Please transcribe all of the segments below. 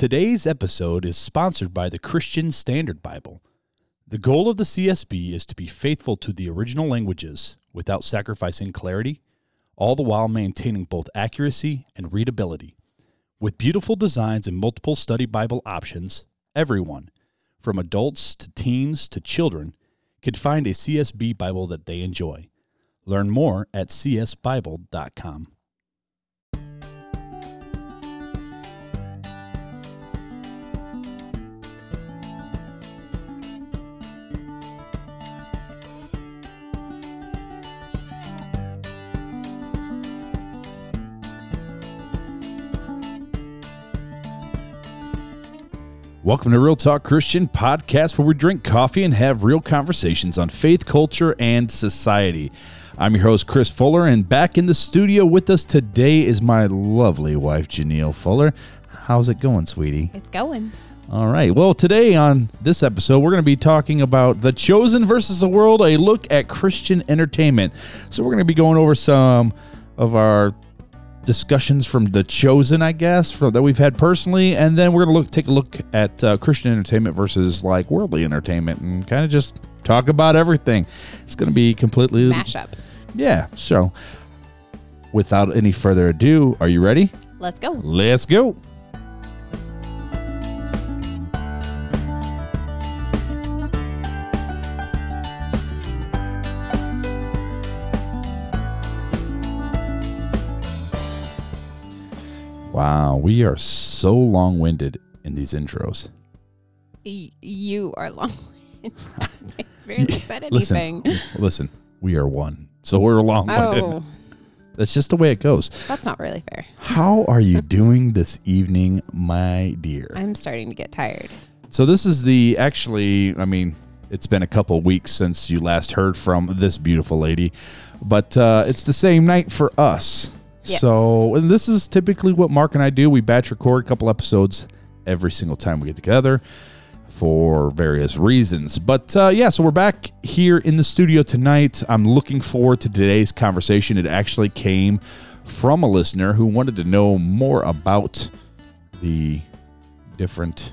Today's episode is sponsored by the Christian Standard Bible. The goal of the CSB is to be faithful to the original languages without sacrificing clarity, all the while maintaining both accuracy and readability. With beautiful designs and multiple study Bible options, everyone, from adults to teens to children, can find a CSB Bible that they enjoy. Learn more at csbible.com. Welcome to Real Talk Christian Podcast, where we drink coffee and have real conversations on faith, culture, and society. I'm your host, Chris Fuller, and back in the studio with us today is my lovely wife, Janelle Fuller. How's it going, sweetie? It's going. All right. Well, today on this episode, we're going to be talking about The Chosen versus the World, a look at Christian entertainment. So, we're going to be going over some of our discussions from The Chosen, I guess, from, that we've had personally, and then we're going to look take a look at uh, Christian entertainment versus like worldly entertainment, and kind of just talk about everything. It's going to be completely Mashup. Yeah. So, without any further ado, are you ready? Let's go. Let's go. Wow, we are so long winded in these intros. Y- you are long. Winded. I barely said anything. Listen, listen, we are one. So we're long winded. Oh, That's just the way it goes. that's not really fair. How are you doing this evening, my dear? I'm starting to get tired. So this is the actually, I mean, it's been a couple weeks since you last heard from this beautiful lady, but uh, it's the same night for us. Yes. So, and this is typically what Mark and I do. We batch record a couple episodes every single time we get together for various reasons. But uh, yeah, so we're back here in the studio tonight. I'm looking forward to today's conversation. It actually came from a listener who wanted to know more about the different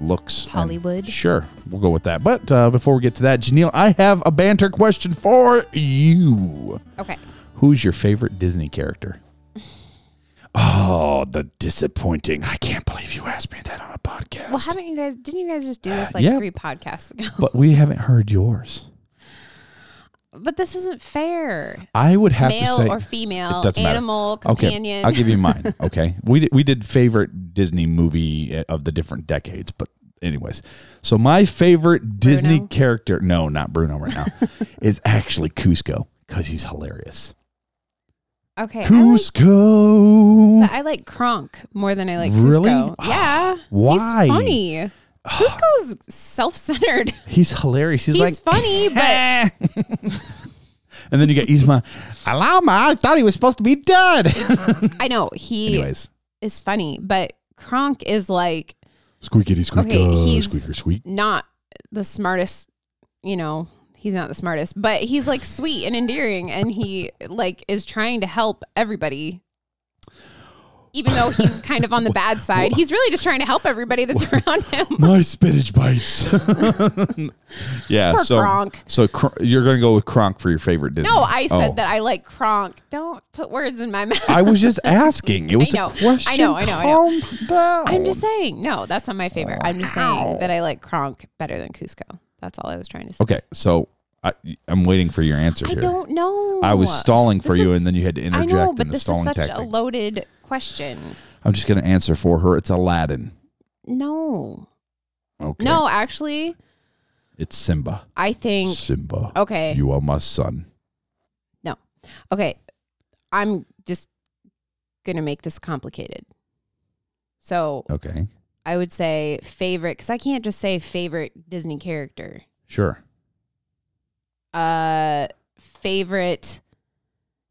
looks. Hollywood. sure, we'll go with that. But uh, before we get to that, Janelle, I have a banter question for you. Okay. Who's your favorite Disney character? Oh, the disappointing. I can't believe you asked me that on a podcast. Well, haven't you guys? Didn't you guys just do this like yeah. three podcasts ago? but we haven't heard yours. But this isn't fair. I would have to Male say or female, doesn't matter. animal, Okay. I'll give you mine. Okay, we did, we did favorite Disney movie uh, of the different decades, but anyways, so my favorite Disney Bruno? character, no, not Bruno right now, is actually Kuzco because he's hilarious. Okay. I like, Kuzco. I like Kronk more than I like Kuzco. Really? Yeah. Why? He's funny. Kuzco's self-centered. He's hilarious. He's, He's like funny, but and then you get Yzma. Alama, I thought he was supposed to be dead. I know he Anyways, is funny, but Kronk is like squeakity squeak, Okay, uh, he's- squeaker squeak. not the smartest, you know, he's not the smartest, but he's like sweet and endearing and he like is trying to help everybody. Even though he's kind of on the bad side, he's really just trying to help everybody that's around him. My spinach bites. yeah, Poor so Kronk. so Kr- you're gonna go with Kronk for your favorite Disney. No, I said Oh. that I like Kronk. Don't put words in my mouth. I was just asking. It was know. a question. I know, I know, I know. Calm down. I'm just saying, no, that's not my favorite. I'm just saying that I like Kronk better than Kuzco. That's all I was trying to say. okay. So I, I'm waiting for your answer here. I here. don't know. I was stalling for This you, is- and then you had to interject I know, in but the this is such tactic. a loaded question. I'm just gonna answer for her. It's Aladdin. No. Okay. No, actually, it's Simba. I think Simba. okay. You are my son. No. Okay. I'm just going to make this complicated. So, Okay. I would say favorite cuz I can't just say favorite Disney character. Sure. Uh favorite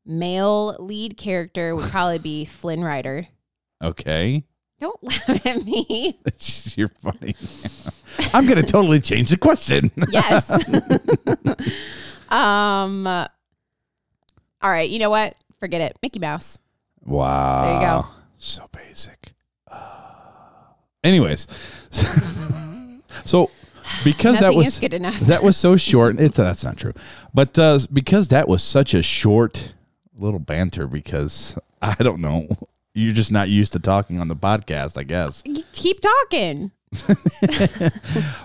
male lead character would probably be Flynn Rider. Okay. Don't laugh at me. You're funny. I'm gonna totally change the question. Yes. um All right, you know what? Forget it. Mickey Mouse. Wow. There you go. So basic. Anyways, so because that was good enough. that was so short. It's that's not true, but uh, because that was such a short little banter. Because I don't know, you're just not used to talking on the podcast, I guess. Keep talking.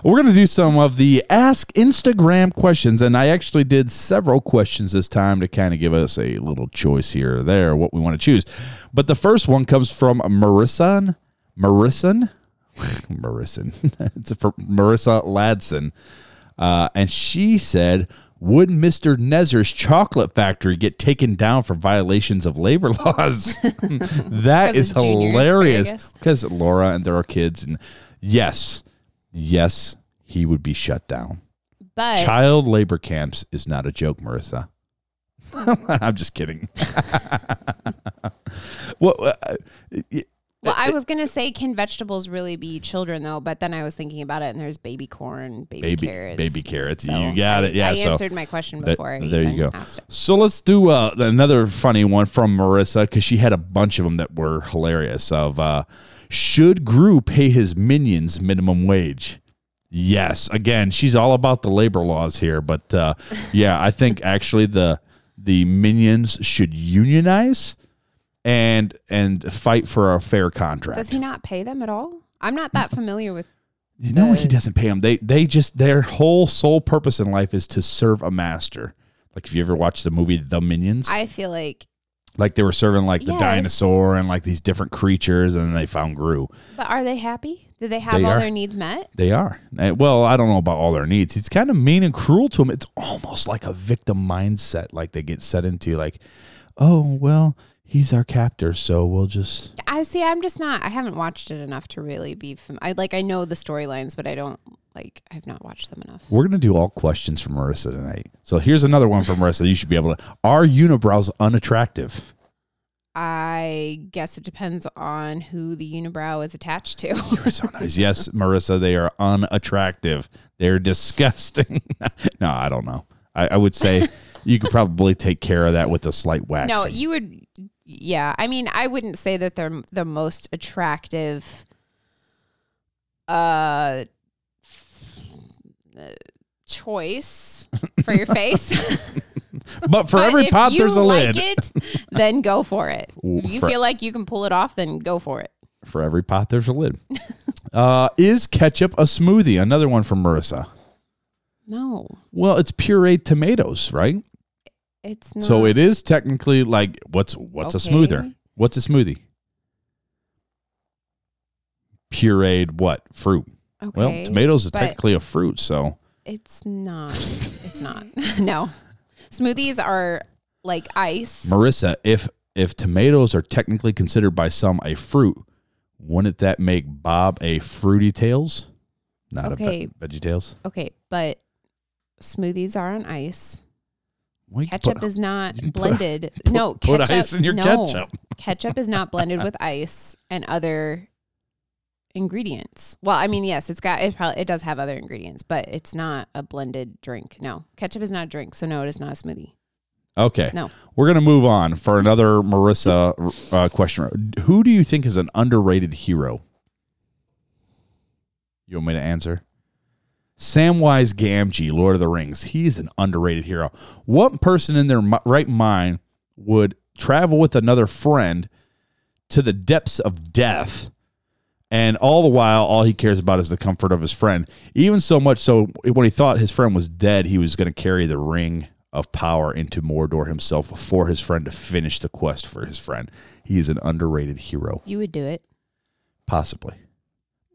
We're going to do some of the Ask Instagram questions. And I actually did several questions this time to kind of give us a little choice here or there, what we want to choose. But the first one comes from Marissa. Marissa? Marissa. it's for Marissa Ladson. Uh, and she said, would Mr. Nezer's chocolate factory get taken down for violations of labor laws? that is hilarious. Because Laura and there are kids. And yes, yes, he would be shut down. But Child labor camps is not a joke, Marissa. I'm just kidding. well, uh, y- Well, I was gonna say, can vegetables really be children though? But then I was thinking about it, and there's baby corn, baby, baby carrots. baby carrots. So you got I- it. Yeah. I so answered my question that- before. I there you go. So let's do uh, another funny one from Marissa because she had a bunch of them that were hilarious. Of uh, should Gru pay his minions minimum wage? Yes. Again, she's all about the labor laws here, but uh, yeah, I think actually the the minions should unionize and and fight for a fair contract. Does he not pay them at all? I'm not that familiar with. You know, he doesn't pay them. They they just their whole sole purpose in life is to serve a master. Like if you ever watched the movie The Minions, I feel like, like they were serving like the Yes. dinosaur and like these different creatures, and then they found Gru. but are they happy? Do they have They all are. their needs met? They are well. I don't know about all their needs. He's kind of mean and cruel to them. It's almost like a victim mindset. Like they get set into like, oh well, he's our captor, so we'll just I see. I'm just not. I haven't watched it enough to really be. Fam- I like. I know the storylines, but I don't like. I've not watched them enough. We're gonna do all questions from Marissa tonight. So here's another one from Marissa. You should be able to. Are unibrows unattractive? I guess it depends on who the unibrow is attached to. You're so nice. Yes, Marissa, they are unattractive. They're disgusting. no, I don't know. I, I would say you could probably take care of that with a slight waxing. no, you would. Yeah, I mean, I wouldn't say that they're the most attractive. Uh, choice for your face. but for But every pot, there's a like lid. It, then go for it. Ooh, If you for- feel like you can pull it off, then go for it. For every pot, there's a lid. uh, is ketchup a smoothie? Another one from Marissa. No, Well, it's pureed tomatoes, right? It's not. So it is technically like what's what's a smoother? What's a smoothie? Pureed what fruit? Okay, Well, tomatoes is technically a fruit, so It's not. It's not. no, smoothies are like ice. Marissa, if if tomatoes are technically considered by some a fruit, wouldn't that make Bob a fruity tails? Not Okay. a ve- veggie tails. Okay, but smoothies are on ice. Well, Ketchup is not you can put- blended. put- no, put ketchup, ice in your no. ketchup. ketchup is not blended with ice and other ingredients. Well, I mean, yes, it's got it. Probably it does have other ingredients, but it's not a blended drink. No, ketchup is not a drink, so no, it is not a smoothie. Okay. No. We're gonna move on for another Marissa uh, question. Who do you think is an underrated hero? You want me to answer? Samwise Gamgee, Lord of the Rings. He's an underrated hero. What person in their right mind would travel with another friend to the depths of death, and all the while, all he cares about is the comfort of his friend? Even so much so, when he thought his friend was dead, he was going to carry the ring of power into Mordor himself for his friend to finish the quest for his friend. He is an underrated hero, You would do it. possibly.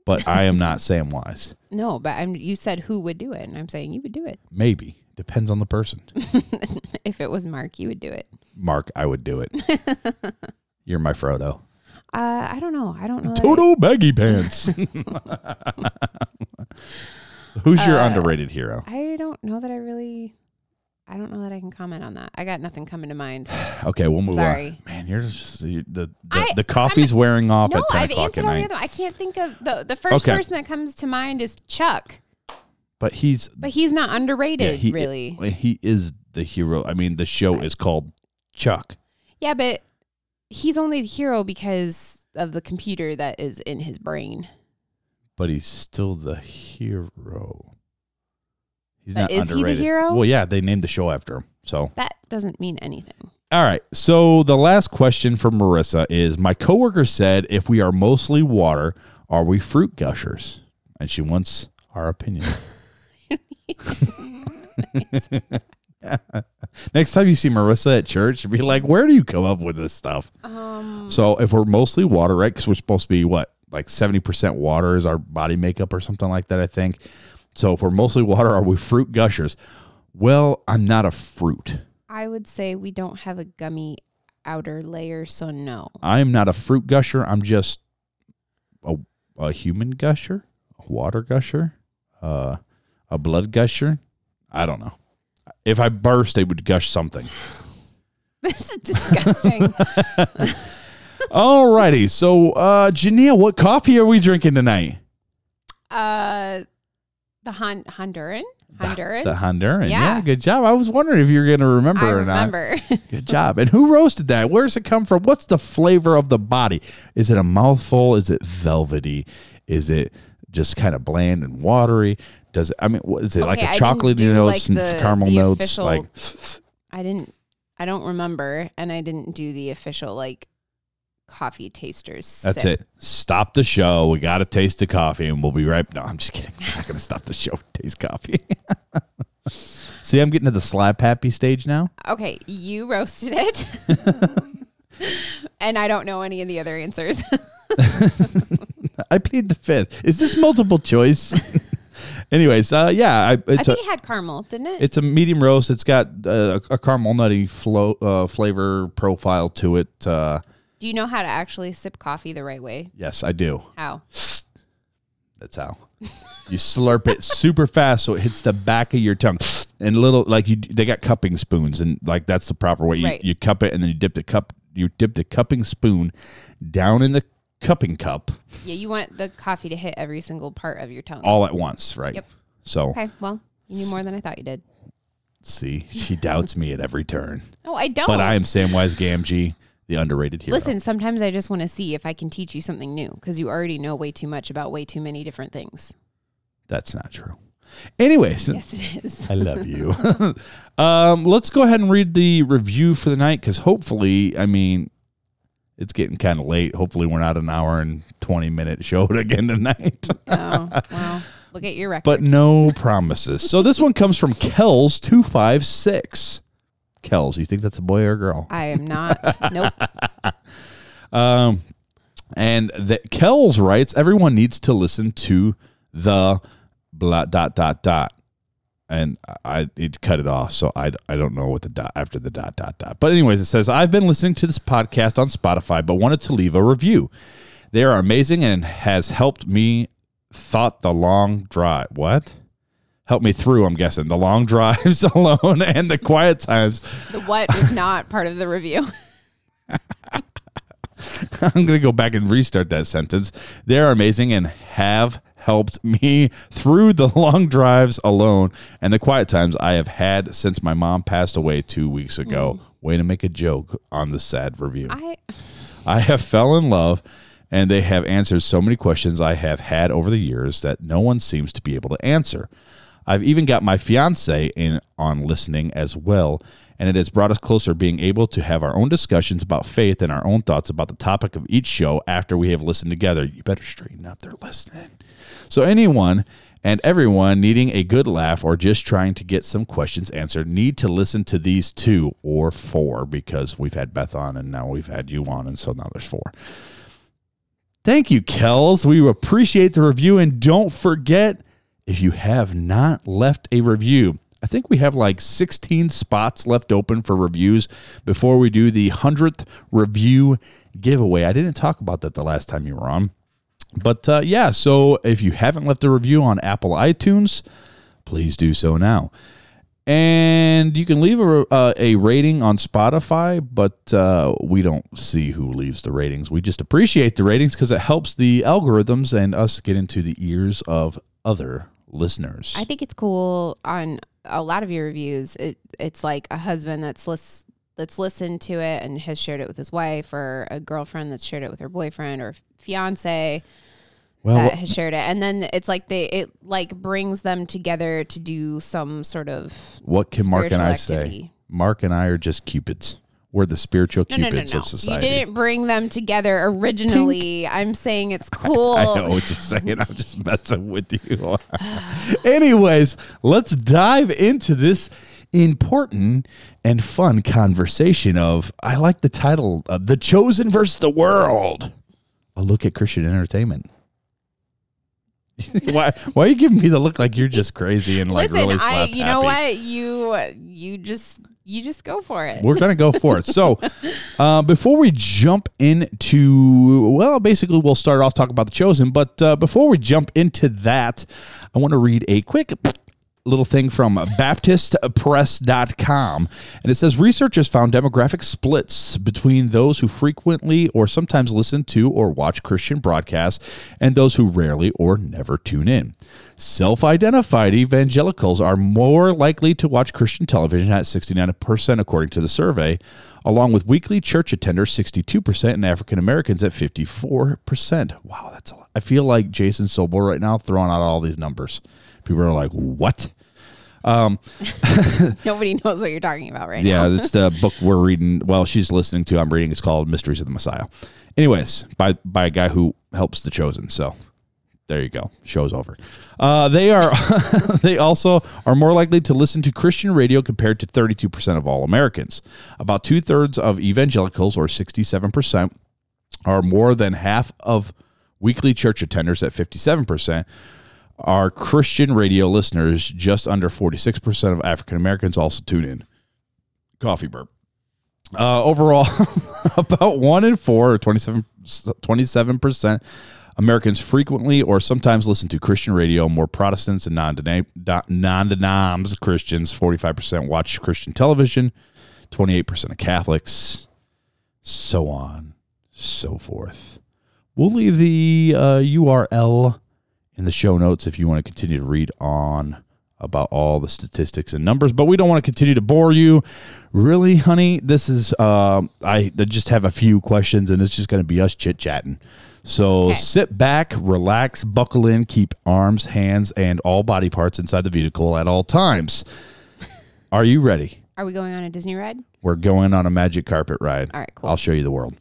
But I am not Samwise. No, but I'm. You said who would do it, and I'm saying you would do it. Maybe. Depends on the person. if it was Mark, you would do it. Mark, I would do it. You're my Frodo. Uh, I don't know. I don't know. that I- baggy pants. Who's your Uh, underrated hero? I don't know that I really. I don't know that I can comment on that. I got nothing coming to mind. Okay, we'll move Sorry. on. Man, you're just you- the the, I- the coffee's wearing off no, at ten I've o'clock answered at night. I can't think of the the first Okay. person that comes to mind is Chuck, But he's but he's not underrated, he, really. he is the hero. I mean, the show is called Chuck. yeah, but he's only the hero because of the computer that is in his brain. but he's still the hero. He's not is he the hero? Well, yeah, they named the show after him. So, That doesn't mean anything. all right. So the last question from Marissa is: My coworker said, if we are mostly water, are we fruit gushers? And she wants our opinion. Next time you see Marissa at church, be like, "Where do you come up with this stuff?" Um, So if we're mostly water, right? Because we're supposed to be what, like seventy percent water is our body makeup or something like that. I think. So if we're mostly water, are we fruit gushers? Well, I'm not a fruit. I would say we don't have a gummy outer layer, so no. I am not a fruit gusher. I'm just a, a human gusher, a water gusher, uh, a blood gusher. I don't know. If I burst, it would gush something. This is disgusting. Alrighty. So, uh, Jania, what coffee are we drinking tonight? uh, the Hon- Honduran? Honduran? The Honduran. Yeah. Yeah. good job. I was wondering if you were going to remember I or not. remember. Good job. And who roasted that? Where's it come from? What's the flavor of the body? Is it a mouthful? Is it velvety? Is it just kind of bland and watery? Does it, I mean, what is it like Okay, a I didn't chocolate notes like, and the- caramel the notes? official- Like, I didn't, I don't remember, and I didn't do the official like coffee tasters. that's sip. it. Stop the show. We got to taste the coffee and we'll be right. No, I'm just kidding. We're not going to stop the show. Taste coffee. See, I'm getting to the slap happy stage now. Okay, you roasted it. and I don't know any of the other answers. I plead the fifth. Is this multiple choice? Anyways, uh, yeah, I, I it's a, think it had caramel, didn't it? It's a medium roast. It's got uh, a caramel nutty flow, uh, flavor profile to it. Uh, do you know how to actually sip coffee the right way? yes, I do. How? That's how you slurp it super fast so it hits the back of your tongue and little like you. They got cupping spoons and like that's the proper way. You, Right. you cup it and then you dip the cup. You dip the cupping spoon down in the cupping cup Yeah, you want the coffee to hit every single part of your tongue. all at once, right? Yep. So Okay, well, you knew more than I thought you did. see, she doubts me at every turn, No, I don't. but I am Samwise Gamgee, the underrated hero. Listen, sometimes I just want to see if I can teach you something new because you already know way too much about way too many different things. That's not true. Anyways, Yes, it is. I love you. um, let's go ahead and read the review for the night because hopefully, I mean, it's getting kind of late. Hopefully, we're not an hour and 20 minute show again tonight, Oh, well, look at your record. but no promises. So this one comes from Kells256. Kells, you think that's a boy or a girl? I am not. Nope. Um, and that Kells writes, everyone needs to listen to the blah dot dot dot. And I it cut it off, so I, I don't know what the dot after the dot dot dot. But anyways, it says I've been listening to this podcast on Spotify, but wanted to leave a review. They are amazing and has helped me thought the long drive. What? Helped me through, I'm guessing, the long drives alone and the quiet times The what is not part of the review. I'm going to go back and restart that sentence. They are amazing and have helped me through the long drives alone and the quiet times I have had since my mom passed away two weeks ago. Mm. Way to make a joke on the sad review. I I have fell in love and they have answered so many questions I have had over the years that no one seems to be able to answer. I've even got my fiance in on listening as well, and it has brought us closer being able to have our own discussions about faith and our own thoughts about the topic of each show after we have listened together. You better straighten up, they're listening. So anyone and everyone needing a good laugh or just trying to get some questions answered need to listen to these two or four because we've had Beth on and now we've had you on, and so now there's four. Thank you, Kells. We appreciate the review. And don't forget, if you have not left a review, I think we have like 16 spots left open for reviews before we do the 100th review giveaway. I didn't talk about that the last time you were on. But uh, yeah, so if you haven't left a review on Apple iTunes, please do so now. And you can leave a, uh, a rating on Spotify, but uh, we don't see who leaves the ratings. We just appreciate the ratings because it helps the algorithms and us get into the ears of other listeners. I think it's cool on a lot of your reviews. It it's like a husband that's lis- that's listened to it and has shared it with his wife, or a girlfriend that's shared it with her boyfriend or fiance. Well, that has shared it, and then it's like they it like brings them together to do some sort of what can Mark and I say? Mark and I are just cupids. We're the spiritual No, no, no, cupids no. of You didn't bring them together originally. I'm saying it's cool. I know what you're saying. I'm just messing with you. Anyways, let's dive into this important and fun conversation of I like the title uh, The Chosen versus the World. A look at Christian entertainment. why why are you giving me the look like you're just crazy and like Listen, really I slap you know what you you just you just go for it. We're gonna go for it. So, uh, before we jump into, well, basically, we'll start off talking about the chosen. But uh, before we jump into that, I want to read a quick little thing from BaptistPress.com, and it says researchers found demographic splits between those who frequently or sometimes listen to or watch Christian broadcasts and those who rarely or never tune in. Self identified evangelicals are more likely to watch Christian television at 69%, according to the survey, along with weekly church attenders, 62%, and African Americans at 54%. Wow, that's a lot. I feel like Jason Sobel right now throwing out all these numbers. People are like, what? Nobody knows what you're talking about right Yeah, now. it's the book we're reading. Well, she's listening to. I'm reading. It's called Mysteries of the Messiah. Anyways, by by a guy who helps the chosen. So there you go. Show's over. Uh, they are. they also are more likely to listen to Christian radio compared to 32 percent of all Americans. About two thirds of evangelicals, or 67 percent, are more than half of weekly church attenders at 57 percent are Christian radio listeners. Just under 46% of African Americans also tune in. Coffee burp. Uh, overall, about one in four, or 27, 27% Americans frequently or sometimes listen to Christian radio. More Protestants and non-denoms Christians. 45% watch Christian television. 28% of Catholics. So on, so forth. We'll leave the uh, URL in the show notes if you want to continue to read on about all the statistics and numbers but we don't want to continue to bore you really honey this is um, i I just have a few questions and it's just going to be us chit chatting so Okay. sit back relax buckle in keep arms hands and all body parts inside the vehicle at all times are you ready Are we going on a Disney ride? we're going on a magic carpet ride All right, cool. I'll show you the world.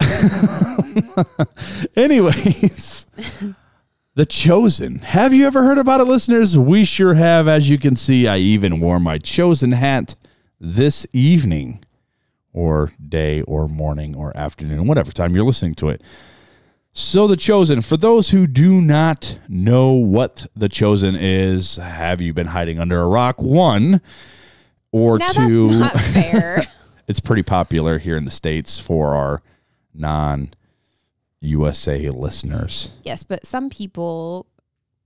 Anyways, The Chosen. Have you ever heard about it, listeners? We sure have. As you can see, I even wore my Chosen hat this evening, or day, or morning, or afternoon, whatever time you're listening to it. So, The Chosen, for those who do not know what The Chosen is, have you been hiding under a rock? One, or Now two. that's not fair. it's pretty popular here in the states for our non USA listeners. yes, but some people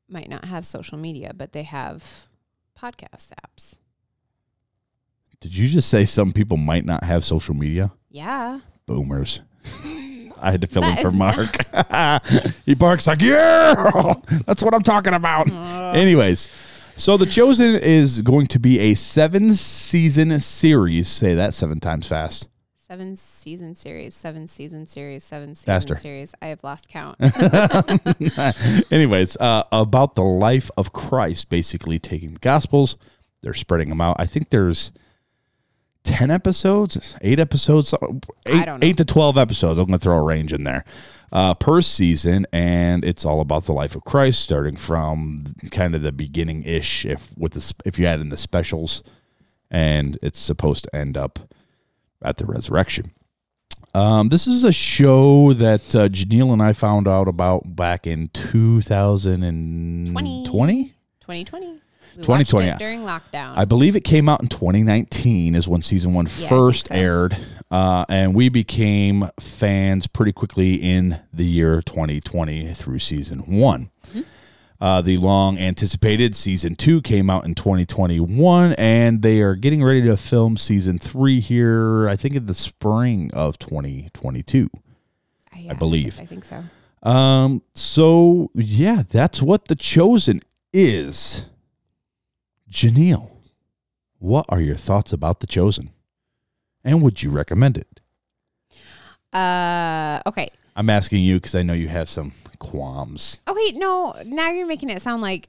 might not have social media, but they have podcast apps. Did you just say some people might not have social media? Yeah. Boomers. I had to fill That in for Mark. he barks like, yeah, that's what I'm talking about. Anyways, so The Chosen is going to be a seven season series. Say that seven times fast. Seven season series, seven season series, seven season Faster. series. I have lost count. Anyways, uh, about the life of Christ, basically taking the Gospels, they're spreading them out. I think there's ten episodes, eight episodes, eight, eight to twelve episodes. I'm going to throw a range in there uh, per season, and it's all about the life of Christ, starting from kind of the beginning ish, if with the if you add in the specials, and it's supposed to end up at the resurrection. Um, this is a show that uh, Janelle and I found out about back in 2020. 2020. 2020. We 2020, it during lockdown. I believe it came out in 2019 is when season one Yeah, first so. aired. Uh, and we became fans pretty quickly in the year 2020 through season one. Mm-hmm. Uh, the long anticipated season two came out in 2021, and they are getting ready to film season three here, I think, in the spring of 2022. yeah, believe. I think so. Um, so yeah, that's what the chosen is. Janelle, what are your thoughts about the chosen? And would you recommend it? Uh, okay. I'm asking you because I know you have some qualms. Okay, no, now you're making it sound like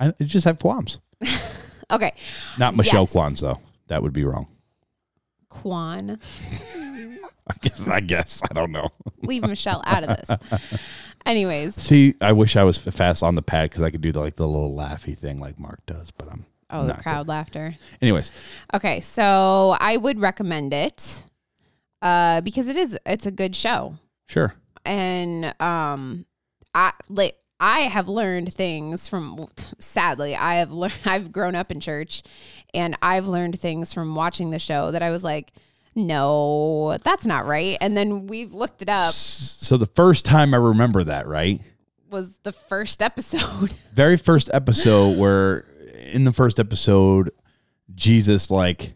I just have qualms. okay, Not Michelle Yes. qualms though. That would be wrong. Kwan. I guess. I guess. I don't know. Leave Michelle out of this. Anyways, See, I wish I was fast on the pad because I could do the, like the little laughy thing like Mark does, but I'm. oh, the not good. crowd laughter. Anyways, Okay, so I would recommend it uh, because it is it's a good show, sure. And um, I like I have learned things from. Sadly, I have learned. I've grown up in church, and I've learned things from watching the show that I was like, no, that's not right. And then we've looked it up. So the first time I remember that, right? Was the first episode? Very first episode where in the first episode, Jesus like.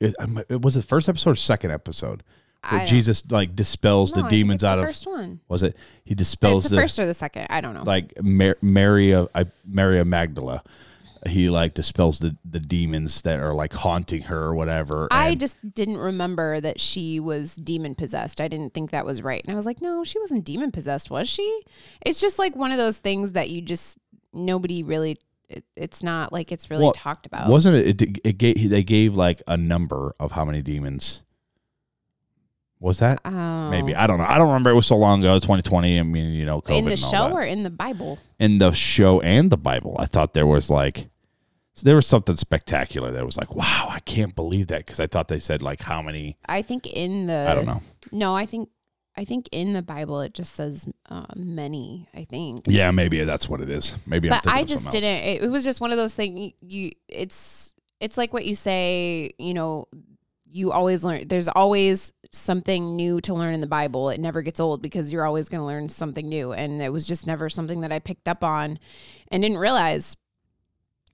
It, was it the first episode or second episode where Jesus like dispels No, the demons out the of first one. was it he dispels It's the the first or the second. I don't know. like Mar- Maria, I, Maria Magdala. He like dispels the the demons that are like haunting her or whatever. I just didn't remember that she was demon possessed. I didn't think that was right. And I was like, no, she wasn't demon possessed, was she? It's just like one of those things that you just, nobody really, it, it's not like it's really Well, talked about. wasn't it? It, it gave they gave like a number of how many demons. Was that Oh. maybe I don't know. I don't remember. It was so long ago. Twenty twenty. I mean, you know, COVID in the show or in the Bible? in the show and the Bible. I thought there was like there was something spectacular that was like, wow, I can't believe that because I thought they said like how many. I think in the, I don't know. No, I think, I think in the Bible it just says uh, many, I think. Yeah, maybe that's what it is. Maybe I'm but I just didn't. It, it was just one of those things. You, it's it's like what you say. You know, you always learn. There's always something new to learn in the Bible. It never gets old because you're always going to learn something new. And it was just never something that I picked up on and didn't realize.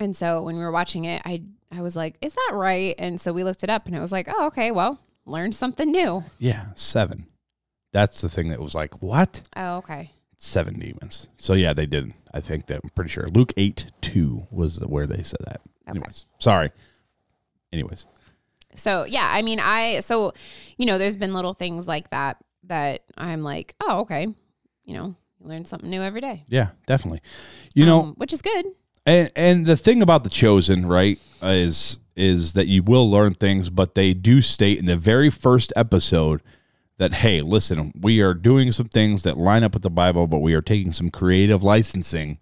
And so when we were watching it, I I was like, "Is that right?" And so we looked it up, and it was like, "Oh, okay. Well, learned something new." Yeah, seven. That's the thing that was like, what? Oh, okay. Seven demons. So yeah, they did. I think that I'm pretty sure. Luke eight two was where they said that. Okay. Anyways, sorry. Anyways, So yeah, I mean, I so you know, there's been little things like that that I'm like, oh, okay, you know, you learn something new every day. yeah, definitely. You know, Um, which is good. and and the thing about the chosen, right, is is that you will learn things, but they do state in the very first episode that hey, listen, we are doing some things that line up with the Bible, but we are taking some creative licensing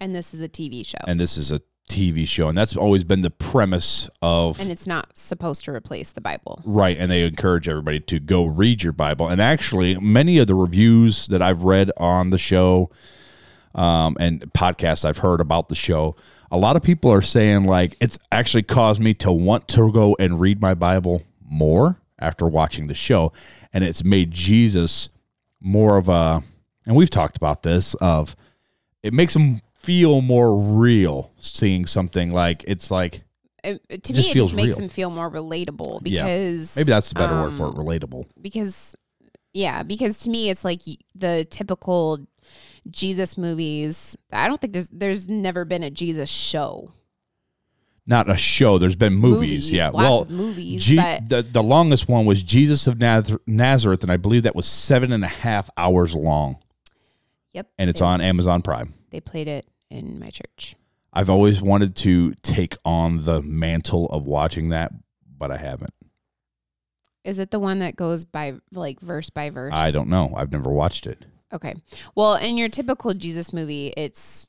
And this is a TV show, and this is a TV show, and that's always been the premise of And it's not supposed to replace the Bible. right. And they encourage everybody to go read your Bible. And actually, many of the reviews that I've read on the show, um, and podcasts I've heard about the show, a lot of people are saying like it's actually caused me to want to go and read my Bible more after watching the show, and it's made Jesus more of a. And we've talked about this of it makes him feel more real seeing something like it's like It, it- to just me, it just makes real. him feel more relatable Yeah. because maybe that's the better word for it um, relatable. because yeah because to me it's like the typical jesus movies i don't think there's there's never been a jesus show. Not a show there's been movies, yeah. lots well movies but the, the longest one was jesus of Naz- nazareth and i believe that was seven and a half hours long. Yep and it's they, on amazon prime. They played it in my church. I've always wanted to take on the mantle of watching that but i haven't. Is it the one that goes by like verse by verse? I don't know. I've never watched it. Okay. Well in your typical jesus movie it's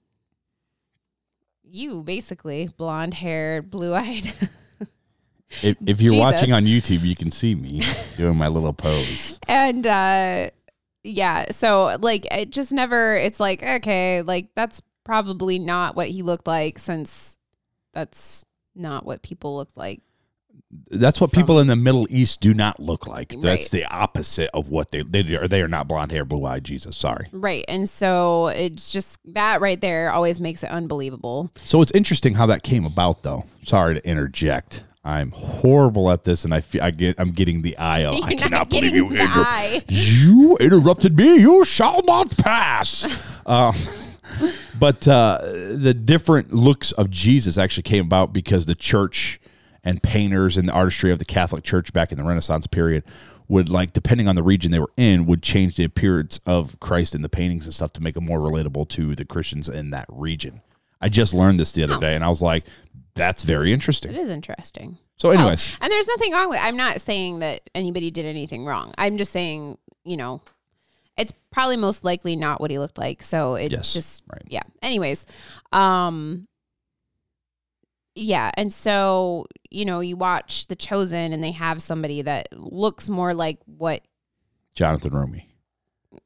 you basically. Blonde hair blue eyed if, if you're Jesus. watching on youtube you can see me doing my little pose. And uh yeah. So like it just never it's like okay like that's probably not what he looked like since that's not what people looked like that's what people in the middle east do not look like that's the opposite of what they they are they are not blonde hair blue eyed jesus sorry right and so it's just that right there always makes it unbelievable So it's interesting how that came about, though. Sorry to interject. I'm horrible at this, and I feel I get I'm getting the eye of. You're I cannot believe you. inter- You interrupted me. You shall not pass. um, but uh, the different looks of Jesus actually came about because the church and painters and the artistry of the Catholic Church back in the Renaissance period would like depending on the region they were in would change the appearance of Christ in the paintings and stuff to make it more relatable to the Christians in that region. I just learned this the other Oh. day and I was like, that's very interesting. It is interesting. So, anyways, Oh, and there's nothing wrong with I'm not saying that anybody did anything wrong. I'm just saying, you know, it's probably most likely not what he looked like. So it Yes, just right. yeah. Anyways, um yeah, and so, you know, you watch The Chosen and they have somebody that looks more like what Jonathan Roumie.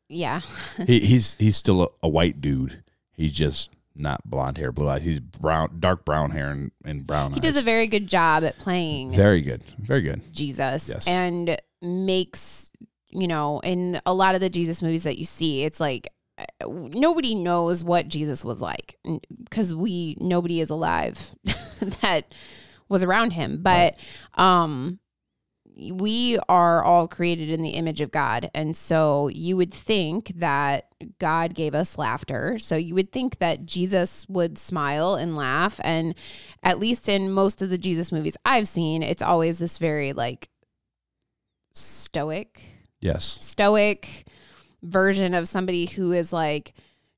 yeah. he, he's he's still a, a white dude. He's just not blonde hair, blue eyes. He's brown, dark brown hair and, and brown eyes. He eyes. does a very good job at playing very good, very good. Jesus Yes. and makes, you know, in a lot of the Jesus movies that you see, it's like uh, nobody knows what Jesus was like because we nobody is alive that was around him. But um we are all created in the image of God. And so you would think that God gave us laughter. So you would think that Jesus would smile and laugh. And at least in most of the Jesus movies I've seen, it's always this very like stoic, Yes, stoic version of somebody who is like,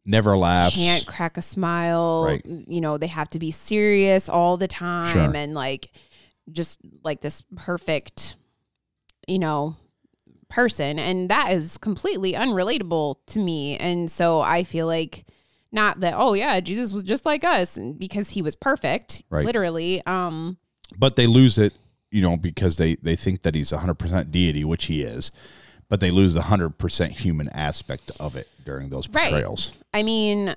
never laughs. can't crack a smile. Right. You know, they have to be serious all the time Sure. and like just like this perfect, you know, person. And that is completely unrelatable to me. And so I feel like not that, oh yeah, Jesus was just like us because he was perfect, Right. literally. Um, but they lose it, you know, because they they think that he's 100% deity, which he is, but they lose the 100% human aspect of it during those Right. portrayals. I mean,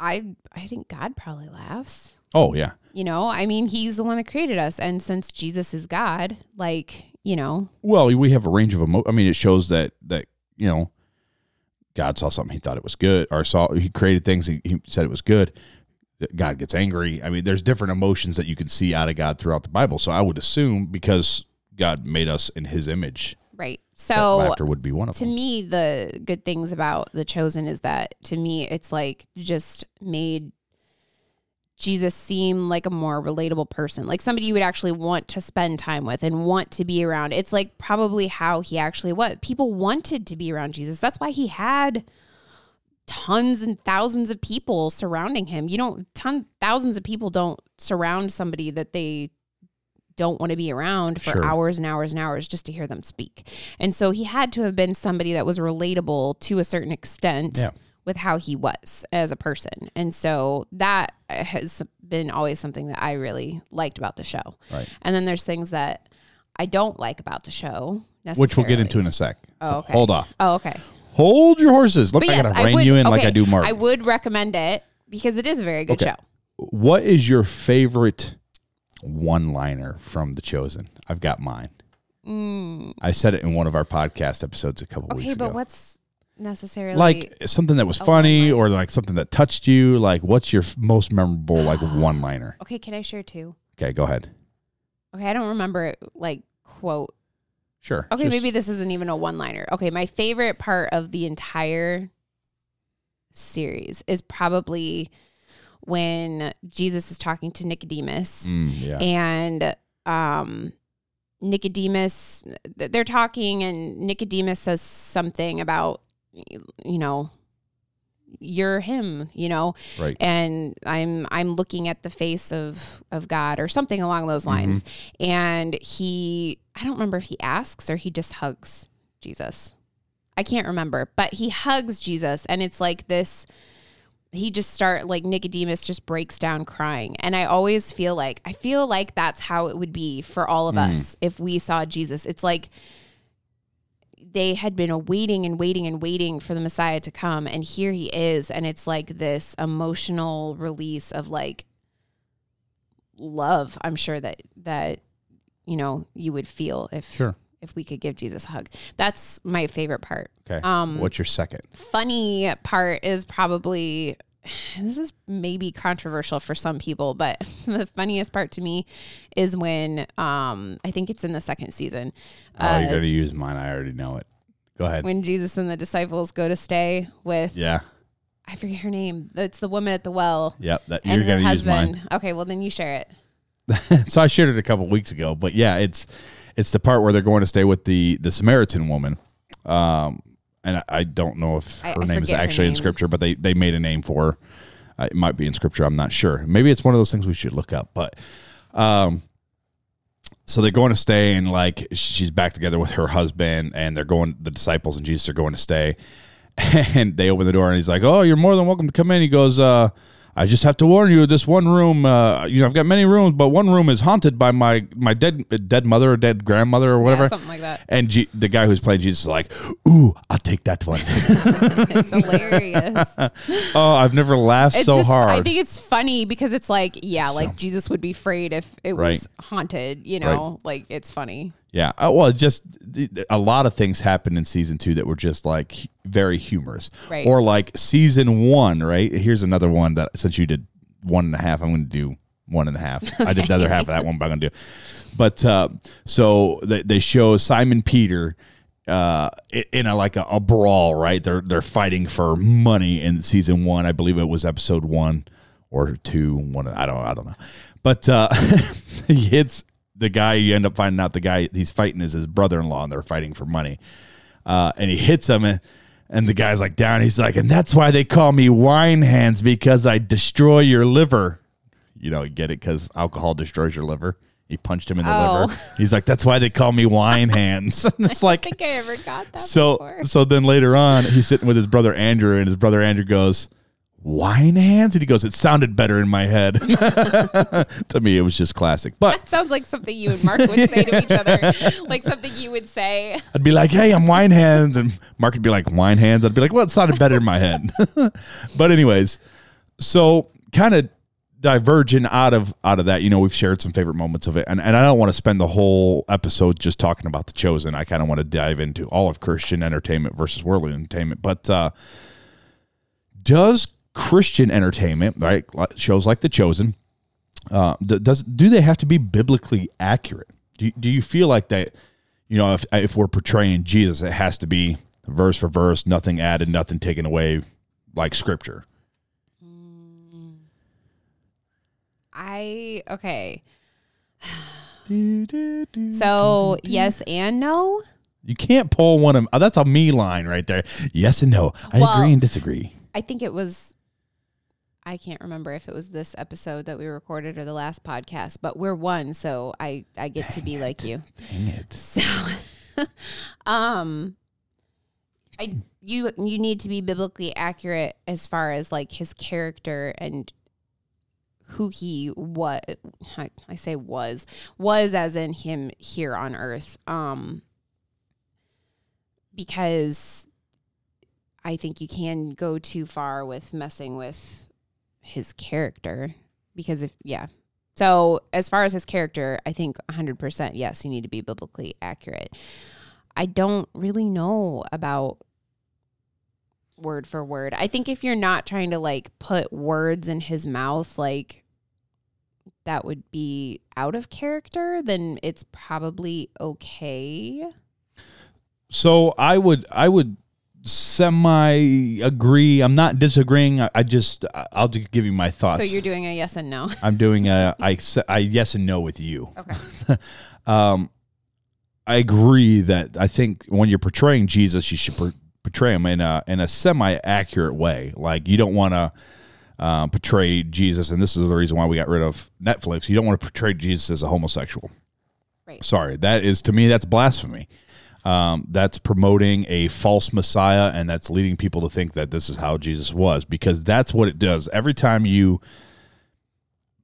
I I think God probably laughs. Oh yeah, You know, I mean, he's the one that created us. And since Jesus is God, like, you know, well, we have a range of emo. I mean, it shows that that you know, God saw something, he thought it was good, or saw he created things, he, he said it was good. God gets angry. I mean, there's different emotions that you can see out of God throughout the Bible. So I would assume because God made us in His image, right. So laughter would be one of to them. me, the good things about The Chosen is that to me, it's like just made Jesus seem like a more relatable person, like somebody you would actually want to spend time with and want to be around. It's like probably how he actually was. People wanted to be around Jesus. That's why he had tons and thousands of people surrounding him. You don't ton thousands of people don't surround somebody that they don't want to be around for Sure. hours and hours and hours just to hear them speak. And so he had to have been somebody that was relatable to a certain extent Yeah. with how he was as a person. And so that has been always something that I really liked about the show. Right. And then there's things that I don't like about the show. Which we'll get into in a sec. Oh, okay. Hold off. Oh, okay. Hold your horses. Look, But I yes, gotta I rein would, you in like I do Mark. I would recommend it because it is a very good Okay. show. What is your favorite one liner from The Chosen? I've got mine. I said it in one of our podcast episodes a couple Mm. Okay, weeks ago. Okay, but what's necessarily like something that was funny one-liner? or like something that touched you? Like, what's your most memorable like one liner? Okay, can I share two? Okay, go ahead. Okay, I don't remember it like quote. Sure. Okay, Just- maybe this isn't even a one liner. Okay, my favorite part of the entire series is probably when Jesus is talking to Nicodemus Mm, yeah. and um Nicodemus they're talking and Nicodemus says something about you know you're him, you know, right. and I'm I'm looking at the face of of God or something along those lines. And he I don't remember if he asks or he just hugs Jesus. I can't remember, but he hugs Jesus and it's like this he just start like Nicodemus just breaks down crying. And I always feel like I feel like that's how it would be for all of mm. us if we saw Jesus. It's like they had been waiting and waiting and waiting for the Messiah to come and here he is and it's like this emotional release of like love I'm sure that that you know you would feel if Sure. If we could give Jesus a hug. That's my favorite part. Okay. Um what's your second? funny part is probably this is maybe controversial for some people, but the funniest part to me is when um I think it's in the second season. oh, you're uh, going to use mine. I already know it. Go ahead. when Jesus and the disciples go to stay with yeah. I forget her name. It's the woman at the well. Yep. That, you're going to use mine. Okay, well then you share it. so I shared it a couple weeks ago, but yeah, it's it's the part where they're going to stay with the the Samaritan woman. Um, and I, I don't know if I- her I name is forget her actually in name. scripture, but they they made a name for her. Uh, it might be in scripture. I'm not sure. Maybe it's one of those things we should look up. But um, so they're going to stay, and like she's back together with her husband, and they're going. The disciples and Jesus are going to stay, and they open the door, and he's like, "Oh, you're more than welcome to come in." He goes, uh, "I just have to warn you, this one room, uh, you know, I've got many rooms, but one room is haunted by my my dead dead mother or dead grandmother or whatever." Yeah, something like that. And G- the guy who's playing Jesus is like, "Ooh, I'll take that one." It's hilarious. oh, I've never laughed It's so just, hard. I think it's funny because it's like, yeah, So- like Jesus would be afraid if it Right. was haunted, you know, like it's funny. Yeah. Uh, well, just a lot of things happened in season two that were just like very humorous. Right. Or like season one, right? Here's another one that since you did one and a half, I'm going to do one and a half. I did the other half of that one, but I'm going to do. But uh, so they, they show Simon Peter uh, in a like a, a brawl, right? They're they're fighting for money in season one. I believe it was episode one or two. One, I don't I don't know. But uh, he hits the guy. You end up finding out the guy he's fighting is his brother-in-law, and they're fighting for money. Uh, and he hits him, and, and the guy's like down. He's like, and that's why they call me wine hands because I destroy your liver. You know, you get it because alcohol destroys your liver. He punched him in the Oh. liver. He's like, that's why they call me wine hands. and it's like, I think I ever got that so before. so then later on, he's sitting with his brother Andrew, and his brother Andrew goes, "Wine hands," and he goes, "It sounded better in my head." to me, it was just classic. But That sounds like something you and Mark would say to each other, like something you would say. I'd be like, "Hey, I'm wine hands," and Mark would be like, "Wine hands." I'd be like, "Well, it sounded better in my head." but anyways, so kind of diverging out of out of that, you know, we've shared some favorite moments of it, and and I don't want to spend the whole episode just talking about the chosen. I kind of want to dive into all of Christian entertainment versus worldly entertainment, but. uh does Christian entertainment, right, shows like The Chosen, uh, does do they have to be biblically accurate? Do you, do you feel like that? You know, if if we're portraying Jesus, it has to be verse for verse, nothing added, nothing taken away, like Scripture. I okay. So yes and no. You can't pull one of that's a me line right there. Yes and no. I Well- agree and disagree. I think it was. I can't remember if it was this episode that we recorded or the last podcast, but we're one, so I I get to be like you. Dang it. So, um, I you you need to be biblically accurate as far as like his character and who he what I, I say was was as in him here on earth. Um, because I think you can go too far with messing with his character because if yeah. So as far as his character, I think 100% yes, you need to be biblically accurate. I don't really know about word for word. I think if you're not trying to like put words in his mouth like that would be out of character, then it's probably okay. So I would I would semi agree. I'm not disagreeing. I, I just I'll just give you my thoughts. So you're doing a yes and no. I'm doing a I, I yes and no with you. Okay. Um, I agree that I think when you're portraying Jesus, you should por- portray him in a in a semi accurate way. Like you don't want to uh, portray Jesus, and this is the reason why we got rid of Netflix. You don't want to portray Jesus as a homosexual. Right. Sorry, that is to me that's blasphemy. Um, that's promoting a false Messiah, and that's leading people to think that this is how Jesus was, because that's what it does. Every time you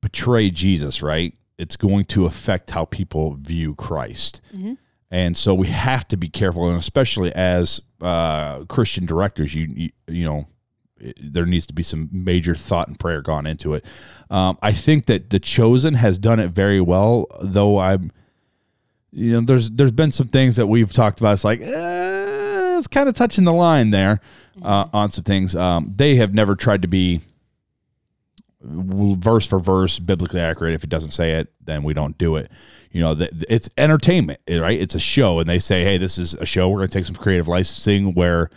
betray Jesus, right, it's going to affect how people view Christ. Mhm. And so we have to be careful, and especially as uh, Christian directors, you, you you know, there needs to be some major thought and prayer gone into it. Um, I think that the chosen has done it very well, though I'm you know, there's there's been some things that we've talked about. It's like eh, it's kind of touching the line there uh, on some things. Um, they have never tried to be verse for verse biblically accurate. If it doesn't say it, then we don't do it. You know, th- it's entertainment, right? It's a show, and they say, "Hey, this is a show. We're going to take some creative licensing where."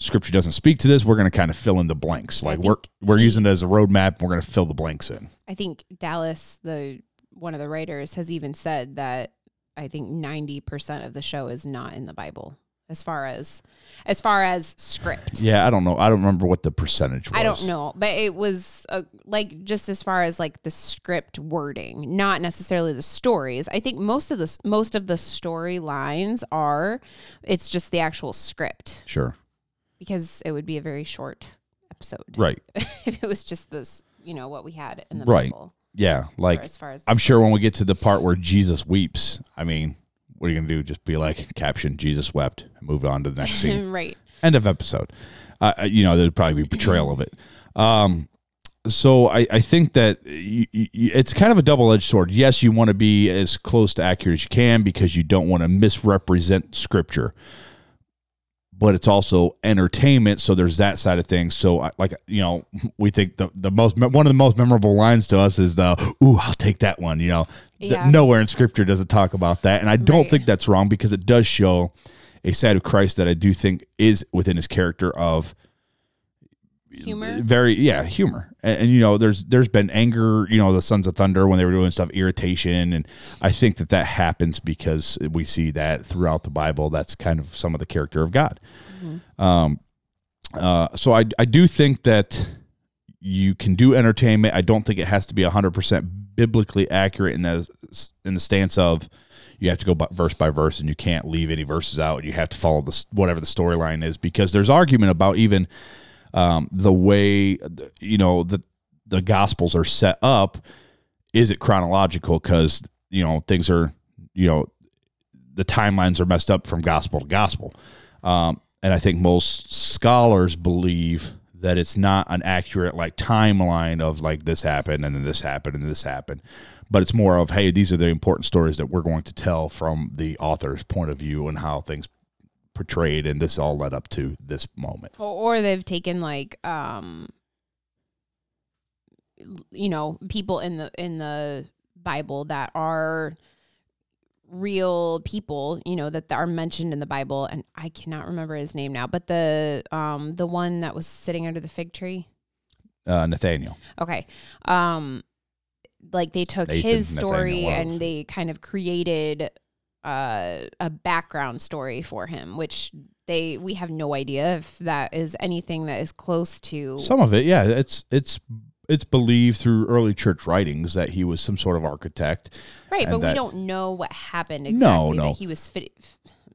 Scripture doesn't speak to this. We're going to kind of fill in the blanks. Like we're we're using it as a roadmap. And we're going to fill the blanks in. I think Dallas, the one of the writers, has even said that I think 90% of the show is not in the Bible as far as as far as script. Yeah, I don't know. I don't remember what the percentage was. I don't know, but it was uh, like just as far as like the script wording, not necessarily the stories. I think most of the most of the storylines are it's just the actual script Sure. because it would be a very short episode Right. if it was just this, you know, what we had in the Right. Bible. Yeah. Like as far as I'm sure when we get to the part where Jesus weeps, I mean, what are you gonna do? Just be like, caption Jesus wept, and move on to the next scene. right. End of episode. Uh, uh, you know, there'd probably be portrayal of it. Um, so I, I think that y y it's kind of a double edged sword. Yes, you want to be as close to accurate as you can because you don't want to misrepresent scripture, but it's also entertainment. So there's that side of things. So I, like you know, we think the the most one of the most memorable lines to us is the "Ooh, I'll take that one." You know, Yeah. nowhere in scripture does it talk about that, and I don't Right. think that's wrong because it does show a side of Christ that I do think is within his character of Humor. very yeah humor. And, and, you know there's there's been anger you know the sons of thunder when they were doing stuff irritation. And i think that that happens because we see that throughout the bible. That's kind of some of the character of god. Um uh so i i do think that you can do entertainment. I don't think it has to be 100% biblically accurate in the in the stance of you have to go by, verse by verse and you can't leave any verses out. You have to follow the whatever the storyline is because there's argument about even um, the way you know the the gospels are set up is it chronological? Because you know things are you know the timelines are messed up from gospel to gospel. Um, and i think most scholars believe that it's not an accurate like timeline of like this happened and then this happened and this happened. But it's more of hey these are the important stories that we're going to tell from the author's point of view and how things portrayed and this all led up to this moment. Or, or they've taken like um you know people in the in the bible that are real people you know that are mentioned in the bible and i cannot remember his name now but the um the one that was sitting under the fig tree? Uh, nathaniel. Okay. Um like they took Nathan his story and they kind of created uh, a background story for him which they we have no idea if that is anything that is close to Some of it, yeah, it's it's it's believed through early church writings that he was some sort of architect. right but and we don't know what happened No, exactly no. that he was fit,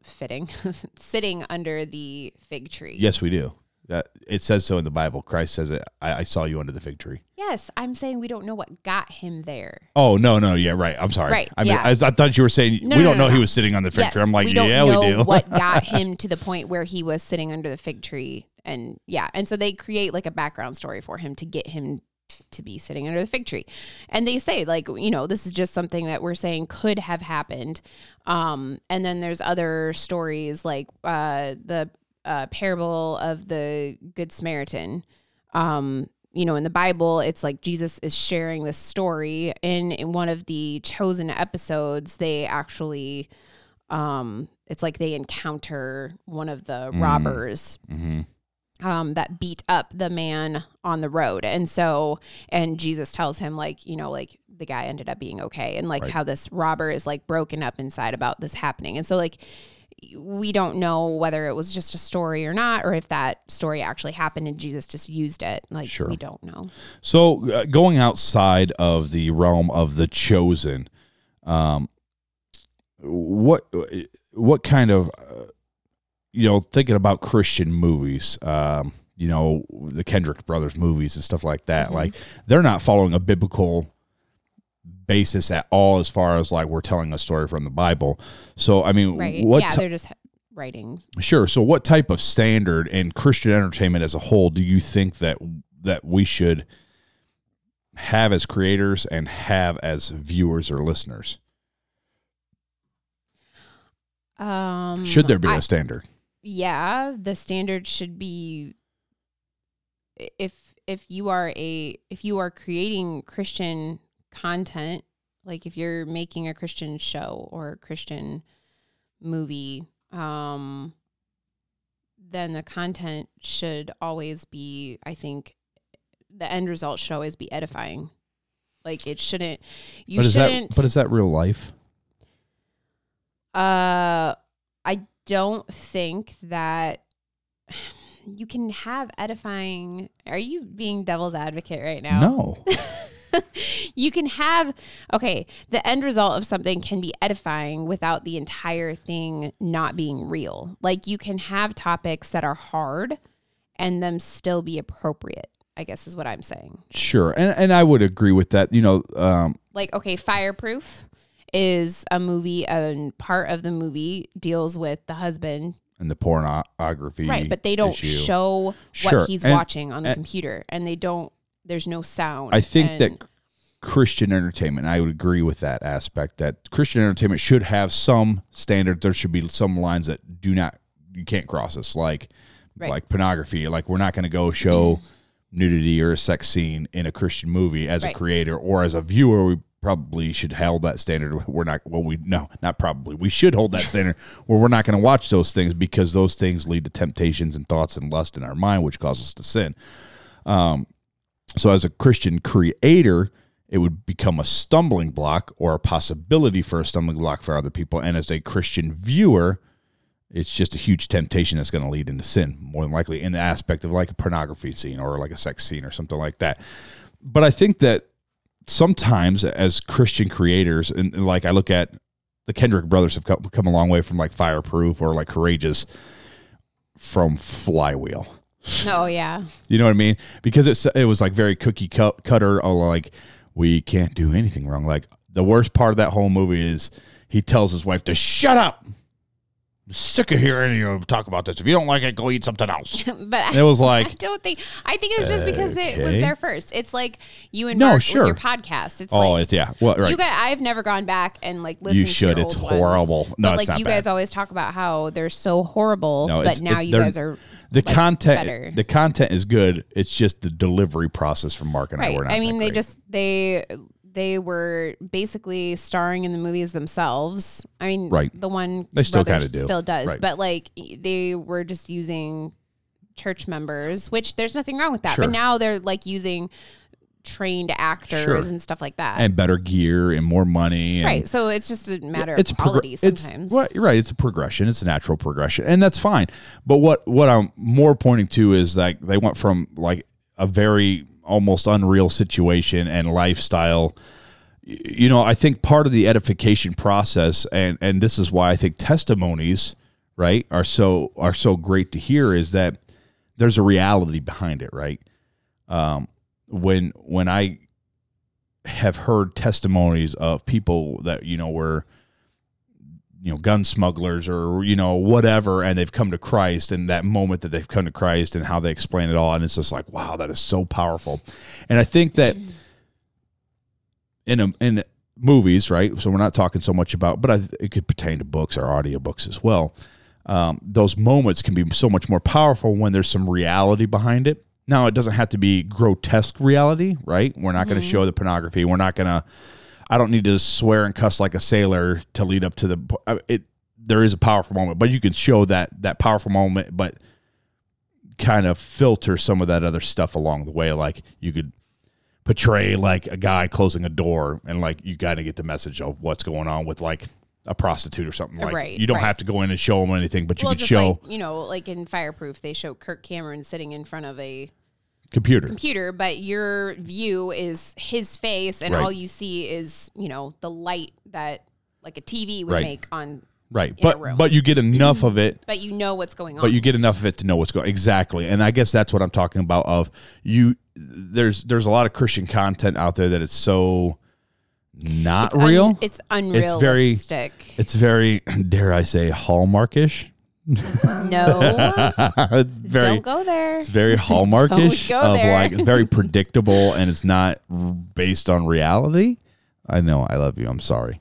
fitting sitting under the fig tree Yes, we do. That it says so in the Bible. Christ says it. I, I saw you under the fig tree. yes i'm saying we don't know what got him there Oh no, no, yeah, right. I'm sorry. Right, I mean, yeah. I, I thought you were saying No, we no, don't no, know no. he was sitting on the fig yes, tree. I'm like, we don't yeah, know we do. what got him to the point where he was sitting under the fig tree, and yeah, and so they create like a background story for him to get him to be sitting under the fig tree, and they say like you know this is just something that we're saying could have happened, um, and then there's other stories like uh, the uh, parable of the good Samaritan, um, you know, in the Bible, it's like Jesus is sharing this story. In in one of the chosen episodes, they actually, um, it's like they encounter one of the robbers hmm um, that beat up the man on the road. And so, and Jesus tells him, like, you know, like the guy ended up being okay. And like Right. how this robber is like broken up inside about this happening. And so, like, we don't know whether it was just a story or not, or if that story actually happened and Jesus just used it. Like, Sure. we don't know. So uh, going outside of the realm of the chosen, um, what what kind of uh, you know thinking about Christian movies, um, you know the Kendrick brothers movies and stuff like that, Mhm. like they're not following a biblical basis at all as far as like we're telling a story from the Bible. So I mean, Right. what yeah, ti- they're just writing. Sure. So, what type of standard in Christian entertainment as a whole do you think that that we should have as creators and have as viewers or listeners? Um, Should there be I- a standard? yeah the standard should be if if you are a if you are creating christian content like if you're making a christian show or a christian movie um then the content should always be i think the end result should always be edifying like it shouldn't you but is shouldn't that but is that real life? Uh, I don't think that you can have edifying. Are you being devil's advocate right now? No. you can have okay the end result of something can be edifying without the entire thing not being real like you can have topics that are hard and them still be appropriate i guess is what i'm saying Sure. And and I would agree with that. You know, um, like okay fireproof is a movie and part of the movie deals with the husband and the pornography. right but they don't issue. show Sure, what he's and- watching on the and- computer and they don't there's no sound I think and- that Christian entertainment, I would agree with that aspect that Christian entertainment should have some standards. There should be some lines that do not you can't cross us, like Right. like pornography. Like we're not going to go show nudity or a sex scene in a Christian movie as a creator or as a viewer. We probably should hold that standard. We're not. Well, we no, not probably. We should hold that standard where we're not going to watch those things because those things lead to temptations and thoughts and lust in our mind, which causes us to sin. Um, So, as a Christian creator, it would become a stumbling block or a possibility for a stumbling block for other people. And as a Christian viewer, it's just a huge temptation that's going to lead into sin, more than likely, in the aspect of like a pornography scene or like a sex scene or something like that. But I think that sometimes as Christian creators, and, and like I look at the Kendrick brothers have come, come a long way from like Fireproof or like Courageous from Flywheel. oh yeah You know what I mean? Because it's it was like very cookie cut, cutter. Or like we can't do anything wrong. Like the worst part of that whole movie is he tells his wife to shut up. I'm sick of hearing you talk about this. If you don't like it, go eat something else. but It was like I don't think. I think it was just because it was there first. It's like you and No, Mark sure. your podcast. It's oh, like it's yeah. Well, right. you guys. I've never gone back and like listened. You To should. your It's old ones. horrible. No, but it's like you bad. guys always talk about how they're so horrible, No, but now you guys are the like, content better. the content is good. It's just the delivery process from Mark and I right. were not. I mean, they great. just they they were basically starring in the movies themselves. I mean, Right. The one They still kinda do. still does, Right. but like they were just using church members, which there's nothing wrong with that. Sure. But now they're like using trained actors Sure. and stuff like that. and better gear and more money. And right. So it's just a matter it's of progr- quality it's- sometimes. right, right. It's a progression. It's a natural progression, and that's fine. But what what I'm more pointing to is like they went from like a very almost unreal situation and lifestyle. You know, I think part of the edification process, and and this is why I think testimonies, right, are so are so great to hear, is that there's a reality behind it, right? Um, when when I have heard testimonies of people that you know were you know gun smugglers or you know whatever and they've come to Christ and that moment that they've come to Christ and how they explain it all and it's just like wow that is so powerful. And I think that in a, in movies right so we're not talking so much about but I, it could pertain to books or audiobooks as well um, those moments can be so much more powerful when there's some reality behind it now it doesn't have to be grotesque reality right we're not going to mm-hmm. show the pornography we're not going to I don't need to swear and cuss like a sailor to lead up to the it. There is a powerful moment, but you can show that that powerful moment, but kind of filter some of that other stuff along the way. Like you could portray like a guy closing a door, and like you got to get the message of what's going on with like a prostitute or something. Like Right, you don't right. have to go in and show them anything, but you well, could just show like you know, like in Fireproof, they show Kirk Cameron sitting in front of a computer. computer, but your view is his face, and Right. all you see is you know the light that like a TV would Right. make on. Right, but but you get enough of it But you know what's going on. but you get enough of it to know what's going exactly and i guess that's what i'm talking about of you there's there's a lot of christian content out there that is so not real. It's un- real it's very- unrealistic. it's very dare i say hallmarkish no, it's very don't go there. it's very hallmarkish go of there. like it's very predictable and it's not based on reality i know i love you i'm sorry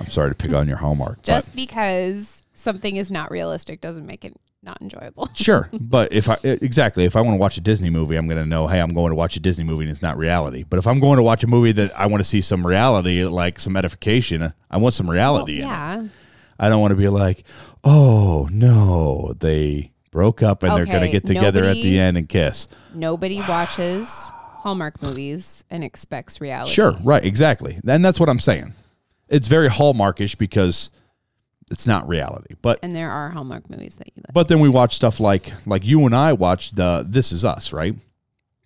i'm sorry to pick on your hallmark Just because something is not realistic doesn't make it not enjoyable. Sure, but if I exactly if I want to watch a Disney movie, I'm going to know, hey, I'm going to watch a Disney movie and it's not reality. But if I'm going to watch a movie that I want to see some reality, like some edification, I want some reality in it. I don't want to be like, oh no, they broke up and they're going to get together at the end and kiss. Nobody watches Hallmark movies and expects reality. Sure, right, exactly. And that's what I'm saying. It's very hallmarkish because it's not reality. But And there are Hallmark movies that you like. but then we watch stuff like like you and I watched uh, This Is Us, right?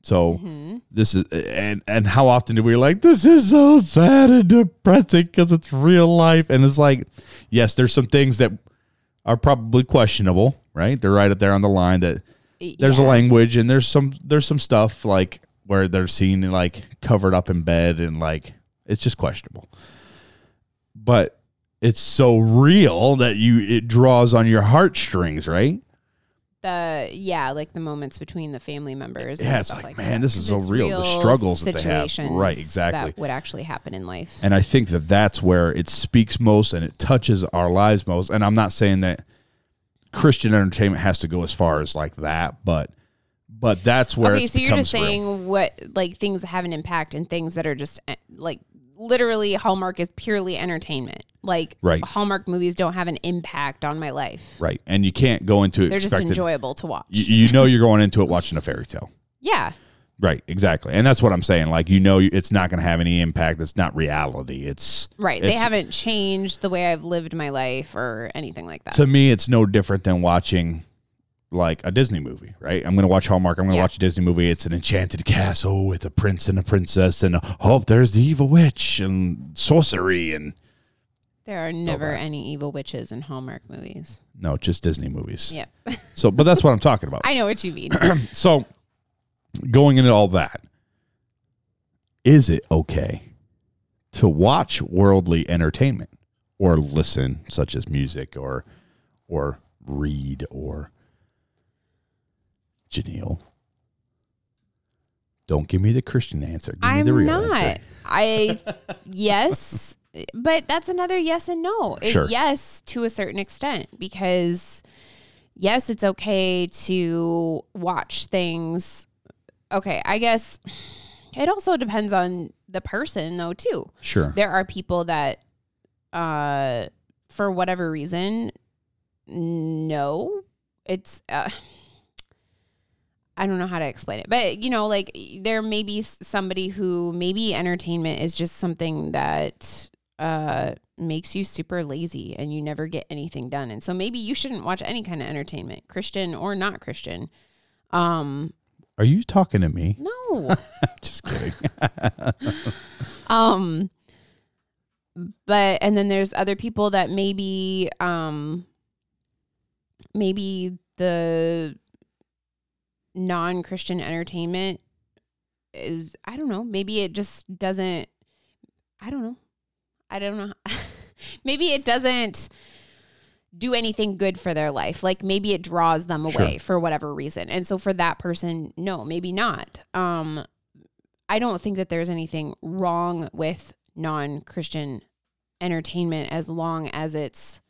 So Mm-hmm. this is and and how often do we like this is so sad and depressing because it's real life and it's like yes, there's some things that are probably questionable, right? They're right up there on the line that there's a language and there's some there's some stuff like where they're seen like covered up in bed and like it's just questionable but it's so real that you it draws on your heartstrings right the yeah, like the moments between the family members. and Yeah, it's stuff like, like man, that, this is so it's real, the struggles that they have. Right, exactly. That would actually happen in life. and i think that that's where it speaks most and it touches our lives most and i'm not saying that christian entertainment has to go as far as like that but but that's where okay, so you're just real. saying what like things that have an impact and things that are just eh, like literally Hallmark is purely entertainment. Like Right. Hallmark movies don't have an impact on my life. right and you can't go into it They're just enjoyable to watch. you, you know you're going into it watching a fairy tale yeah. Right, exactly, and that's what I'm saying. Like you know, it's not going to have any impact. It's not reality. It's Right. They it's- haven't changed the way I've lived my life or anything like that. To me, it's no different than watching like a Disney movie. Right? I'm going to watch Hallmark. I'm going to Yeah. watch a Disney movie. It's an enchanted castle with a prince and a princess, and oh, there's the evil witch and sorcery, and there are never any evil witches in Hallmark movies. no, just Disney movies. Yep. So, but that's what I'm talking about. I know what you mean. So, going into all that, is it okay to watch worldly entertainment or listen, such as music or or read or Janelle? Don't give me the Christian answer. Give me the I'm real not. answer. I yes, but that's another yes and no. Sure. yes, to a certain extent, because yes, it's okay to watch things. Okay, I guess it also depends on the person, though. Too, Sure. there are people that, uh, for whatever reason, no, it's. Uh, I don't know how to explain it, but you know, like there may be somebody who maybe entertainment is just something that uh makes you super lazy and you never get anything done. And so maybe you shouldn't watch any kind of entertainment, Christian or not Christian. Um Are you talking to me? no. Just kidding. um but and then there's other people that maybe um maybe the non-christian entertainment is i don't know maybe it just doesn't i don't know. I don't know. Maybe it doesn't do anything good for their life. Like maybe it draws them Sure. away for whatever reason. And so for that person no maybe not. Um I don't think that there's anything wrong with non-Christian entertainment as long as it's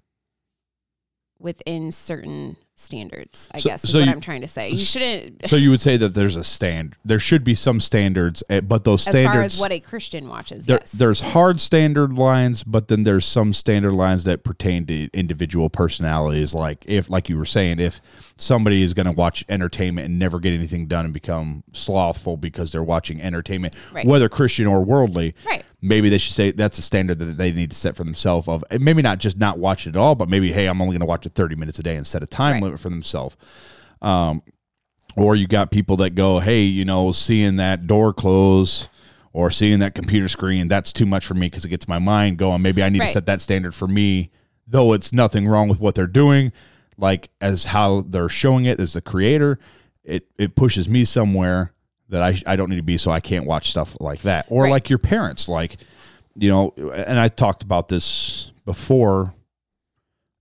within certain standards. I So- guess is so what you- I'm trying to say. You shouldn't so you would say that there's a stand. There should be some standards, eh, but those standards. as far as what a Christian watches. there, yes. there's hard standard lines, but then there's some standard lines that pertain to individual personalities. Like if, like you were saying, if somebody is going to watch entertainment and never get anything done and become slothful because they're watching entertainment, Right. whether Christian or worldly, Right. maybe they should say that's a standard that they need to set for themselves. Of maybe not just not watch it at all, but maybe hey, I'm only going to watch it 30 minutes a day and set a time Right. limit for themselves. Um, or you got people that go, hey, you know, seeing that door close or seeing that computer screen, that's too much for me because it gets my mind going. Maybe I need Right. to set that standard for me, though it's nothing wrong with what they're doing. Like as how they're showing it as the creator, it it pushes me somewhere that I I don't need to be, so I can't watch stuff like that. Or Right. like your parents, like you know, and I talked about this before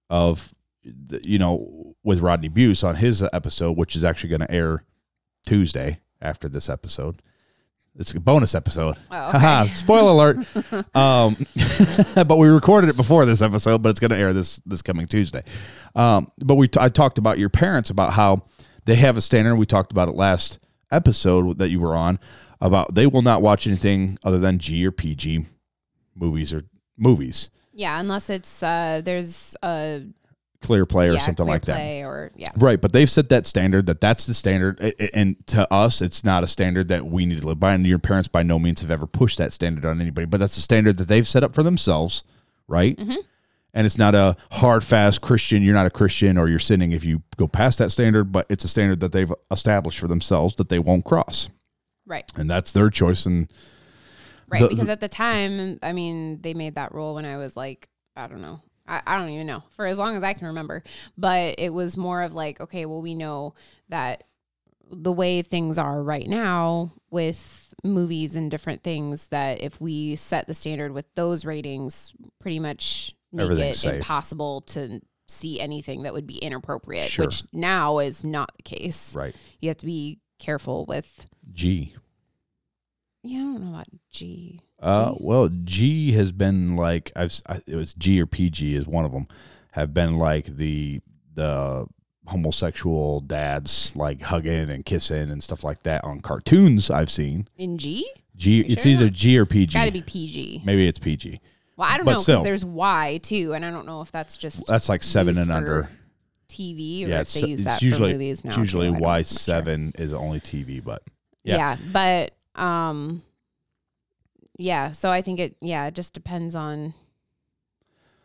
of the- you know with Rodney Buse on his episode, which is actually going to air Tuesday after this episode. It's a bonus episode. Oh, okay. Spoiler alert. um, but we recorded it before this episode, but it's going to air this this coming Tuesday. Um, but we t- I talked about your parents about how they have a standard. We talked about it last episode that you were on about they will not watch anything other than G or PG movies or movies, yeah, unless it's uh there's a ClearPlay or yeah, something like that. or yeah. Right, but they've set that standard that that's the standard, and to us, it's not a standard that we need to live by. And your parents, by no means, have ever pushed that standard on anybody. But that's the standard that they've set up for themselves, right? Mm-hmm. And it's not a hard, fast Christian, you're not a Christian or you're sinning if you go past that standard, but it's a standard that they've established for themselves that they won't cross. Right. And that's their choice. And Right. The- because at the time, I mean, they made that rule when I was like, I don't know. I, I don't even know for as long as I can remember. But it was more of like, okay, well, we know that the way things are right now with movies and different things, that if we set the standard with those ratings, pretty much make Everything's it safe. impossible to see anything that would be inappropriate, Sure. which now is not the case. right. You have to be careful with, G. yeah, I don't know about G. Uh, G? well, G has been like I've I- it was G or PG is one of them have been like the the homosexual dads like hugging and kissing and stuff like that on cartoons I've seen. In G? G, it's sure? either G or PG. It's got to be PG. Maybe it's PG. Well, I don't But know because there's Y too, and I don't know if that's just That's like seven and under. TV or Yeah, if it's, they use it's that usually for movies now. it's usually too. I don't- I'm Y not sure. seven is only TV, but yeah. Yeah. but um, yeah. So I think it. Yeah, it just depends on.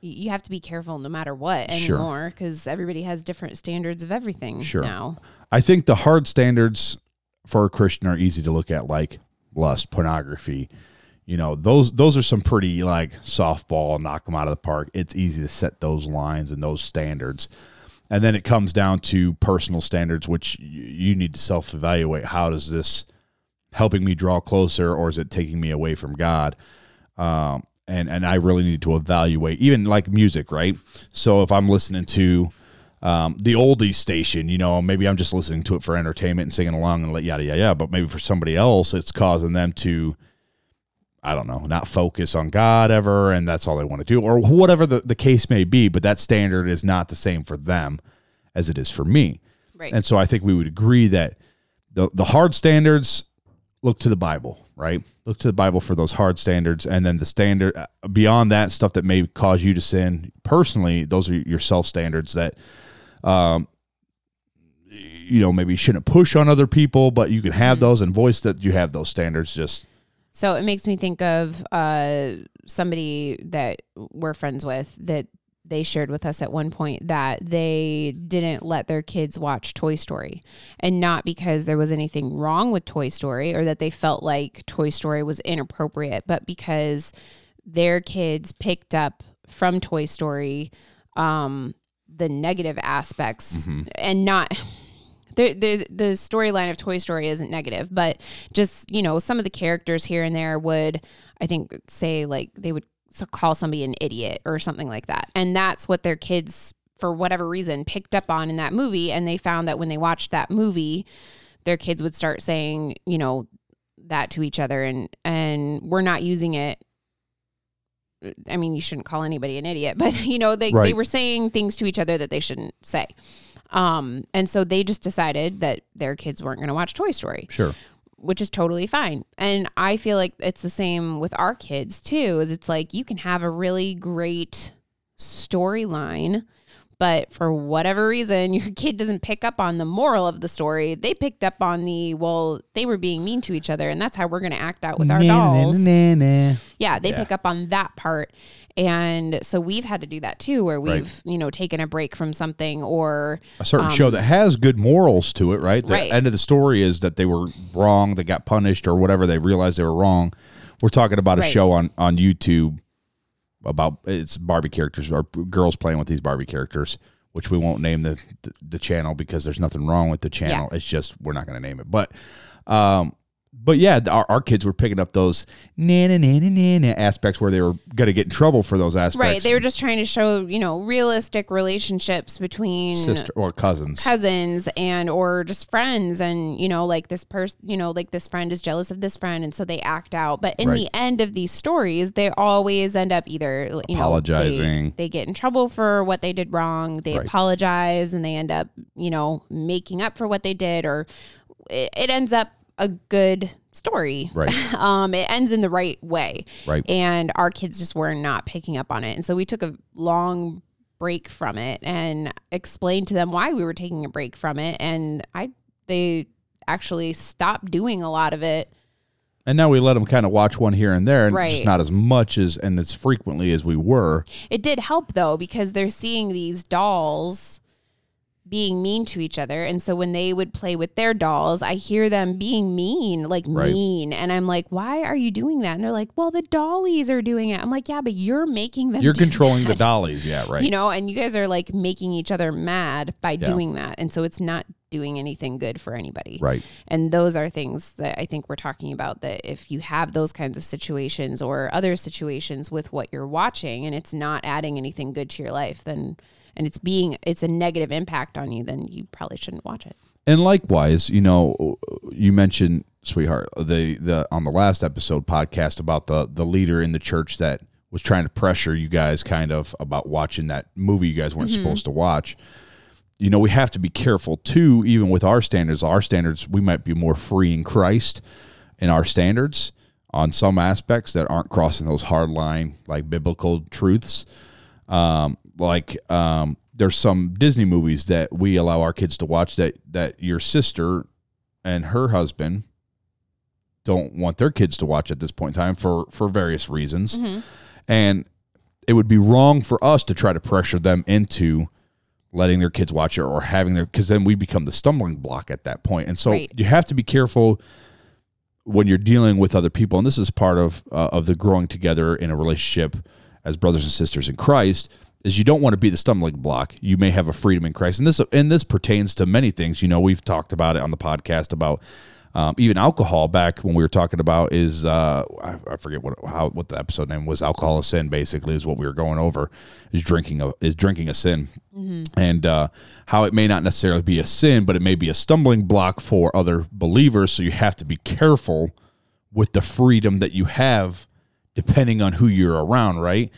You have to be careful no matter what anymore because everybody has different standards of everything Sure. now. I think the hard standards for a Christian are easy to look at, like lust, pornography. You know, those those are some pretty like softball, knock them out of the park. It's easy to set those lines and those standards, and then it comes down to personal standards, which you need to self evaluate. How does this helping me draw closer, or is it taking me away from God? Um, and and I really need to evaluate, even like music, right? So if I'm listening to um, the oldies station, you know, maybe I'm just listening to it for entertainment and singing along and yada yada yada. But maybe for somebody else, it's causing them to, I don't know, not focus on God ever, and that's all they want to do, or whatever the, the case may be. But that standard is not the same for them as it is for me. Right. And so I think we would agree that the the hard standards look to the Bible, right? Look to the Bible for those hard standards, and then the standard uh, beyond that stuff that may cause you to sin personally. Those are your self standards that, um, you know, maybe you shouldn't push on other people, but you can have those and voice that you have those standards. Just So it makes me think of uh, somebody that we're friends with that they shared with us at one point that they didn't let their kids watch Toy Story. And not because there was anything wrong with Toy Story or that they felt like Toy Story was inappropriate, but because their kids picked up from Toy Story um, the negative aspects and not the the the storyline of Toy Story isn't negative, but just you know some of the characters here and there would I think say like they would call somebody an idiot or something like that, and that's what their kids for whatever reason picked up on in that movie, and they found that when they watched that movie, their kids would start saying you know that to each other, and and we're not using it. I mean, you shouldn't call anybody an idiot, but you know they they were saying things to each other that they shouldn't say. Um, and so they just decided that their kids weren't going to watch Toy Story, sure, which is totally fine. And I feel like it's the same with our kids too. Is it's like you can have a really great storyline, but for whatever reason, your kid doesn't pick up on the moral of the story. They picked up on the well, they were being mean to each other, and that's how we're going to act out with our dolls. Yeah, they Yeah. pick up on that part. And so we've had to do that too, where we've, you know, taken a break from something or a certain show that has good morals to it, right? The Um, Right. end of the story is that they were wrong, they got punished, or whatever. They realized they were wrong. We're talking about a Right. show on on YouTube about it's Barbie characters or girls playing with these Barbie characters, which we won't name the the, the channel because there's nothing wrong with the channel. It's just we're not going to name it, but. um but yeah, our, our kids were picking up those na na na na na aspects where they were going to get in trouble for those aspects. right. They were just trying to show, you know, realistic relationships between sister or cousins. cousins and or just friends and you know like this person you know like this friend is jealous of this friend and so they act out but in Right. the end of these stories they always end up either you know Apologizing. they, they get in trouble for what they did wrong they Right. apologize and they end up you know making up for what they did or it, it ends up a good story Right. um it ends in the right way Right. and our kids just were not picking up on it and so we took a long break from it and explained to them why we were taking a break from it and i they actually stopped doing a lot of it And now we let them kind of watch one here and there, and Right. just not as much as and as frequently as we were. It did help though because they're seeing these dolls being mean to each other and so when they would play with their dolls I hear them being mean like Right. mean and I'm like why are you doing that and they're like well the dollies are doing it I'm like yeah but you're making them You're controlling the dollies, yeah, right. you know and you guys are like making each other mad by Yeah. doing that and so it's not doing anything good for anybody right. and those are things that I think we're talking about that if you have those kinds of situations or other situations with what you're watching and it's not adding anything good to your life, then and it's being it's a negative impact on you, then you probably shouldn't watch it. And likewise, you know, you mentioned sweetheart the the on the last episode podcast about the the leader in the church that was trying to pressure you guys kind of about watching that movie you guys weren't supposed to watch. You know, we have to be careful too, even with our standards. Our standards, we might be more free in Christ in our standards on some aspects that aren't crossing those hard line like biblical truths um, like um, there's some Disney movies that we allow our kids to watch that that your sister and her husband don't want their kids to watch at this point in time for for various reasons, and it would be wrong for us to try to pressure them into letting their kids watch it or having their because then we become the stumbling block at that point. And so Right. you have to be careful when you're dealing with other people. And this is part of uh, of the growing together in a relationship as brothers and sisters in Christ is you don't want to be the stumbling block. You may have a freedom in Christ. And this and this pertains to many things. You know we've talked about it on the podcast about um, even alcohol back when we were talking about is uh, I, I forget what how what the episode name was. Alcohol is sin basically is what we were going over is drinking a is drinking a sin. And uh, how it may not necessarily be a sin but it may be a stumbling block for other believers. So you have to be careful with the freedom that you have depending on who you're around right?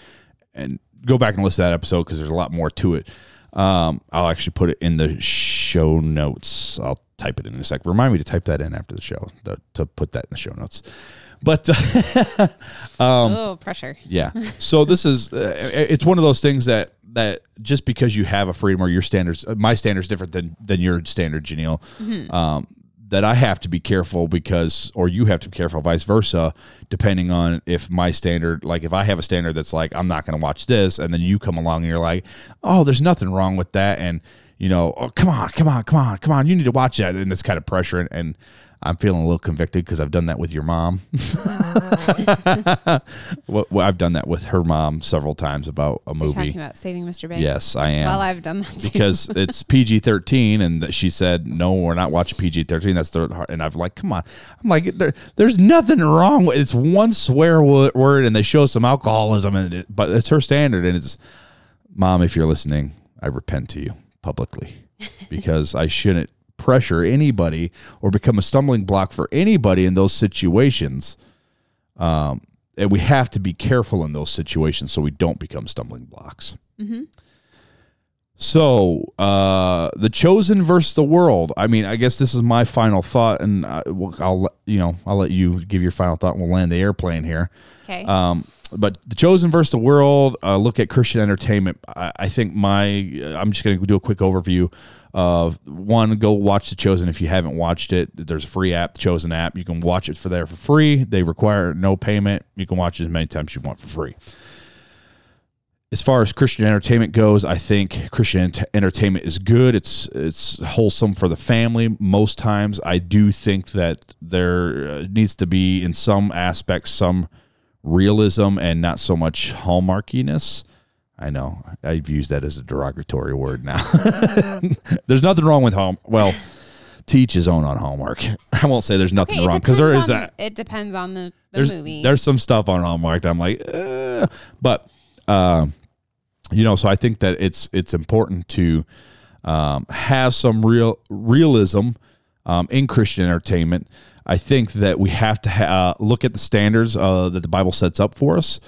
And go back and listen to that episode because there's a lot more to it um, I'll actually put it in the show notes. I'll type it in a sec. Remind me to type that in after the show to, to put that in the show notes. But Um, oh, pressure. yeah, so this is uh, it's one of those things that that just because you have a freedom or your standards, uh, my standards different than than your standard, Janelle. Um, that I have to be careful because, or you have to be careful, vice versa, depending on if my standard, like if I have a standard that's like, I'm not going to watch this, and then you come along and you're like, oh, there's nothing wrong with that. And, you know, oh, come on, come on, come on, come on, you need to watch that. And this kind of pressure. And, and I'm feeling a little convicted because I've done that with your mom. well, well, I've done that with her mom several times about a You're movie. talking about saving Mr. Banks. Yes, I am Well, I've done that too. because it's PG thirteen, and she said no, we're not watching PG thirteen. That's the and I've like, come on. I'm like, there, there's nothing wrong with it's one swear word, and they show some alcoholism, in it, but it's her standard, and it's, mom, if you're listening, I repent to you publicly because I shouldn't pressure anybody or become a stumbling block for anybody in those situations. Um, and we have to be careful in those situations so we don't become stumbling blocks. So, uh, the chosen versus the world. I mean, I guess this is my final thought, and I, I'll let- you know I'll let you give your final thought. and We'll land the airplane here. okay. Um, but the chosen versus the world. Uh, look at Christian entertainment. I, I think my. I'm just going to do a quick overview of one. Go watch the chosen if you haven't watched it. There's a free app, the chosen app. You can watch it for there for free. They require no payment. You can watch it as many times as you want for free as far as Christian entertainment goes, I think Christian ent- entertainment is good. It's it's wholesome for the family. Most times, I do think that there uh, needs to be, in some aspects, some realism and not so much hallmarkiness. I know I've used that as a derogatory word now. there's nothing wrong with home. Well, teach his own on Hallmark. I won't say there's nothing okay, wrong because there is on- that It depends on the, the there's movie. there's some stuff on Hallmark that I'm like, uh, but um, you know, so I think that it's it's important to um, have some real realism um, in Christian entertainment. I think that we have to ha- uh, look at the standards uh, that the Bible sets up for us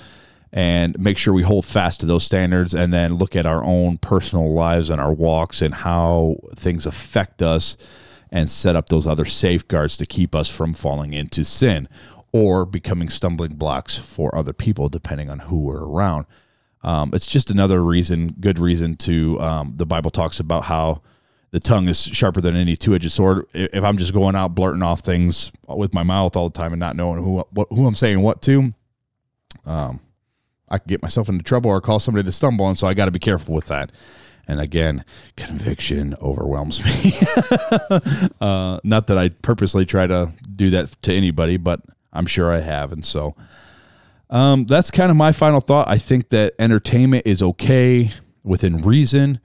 and make sure we hold fast to those standards and then look at our own personal lives and our walks and how things affect us and set up those other safeguards to keep us from falling into sin or becoming stumbling blocks for other people depending on who we're around um, it's just another reason good reason to um, the bible talks about how the tongue is sharper than any two-edged sword. If I'm just going out blurting off things with my mouth all the time and not knowing who who I'm saying what to, um, I could get myself into trouble or cause somebody to stumble, and so I got to be careful with that. And again, conviction overwhelms me. uh, not that I purposely try to do that to anybody, but I'm sure I have, and so um, that's kind of my final thought. I think that entertainment is okay within reason.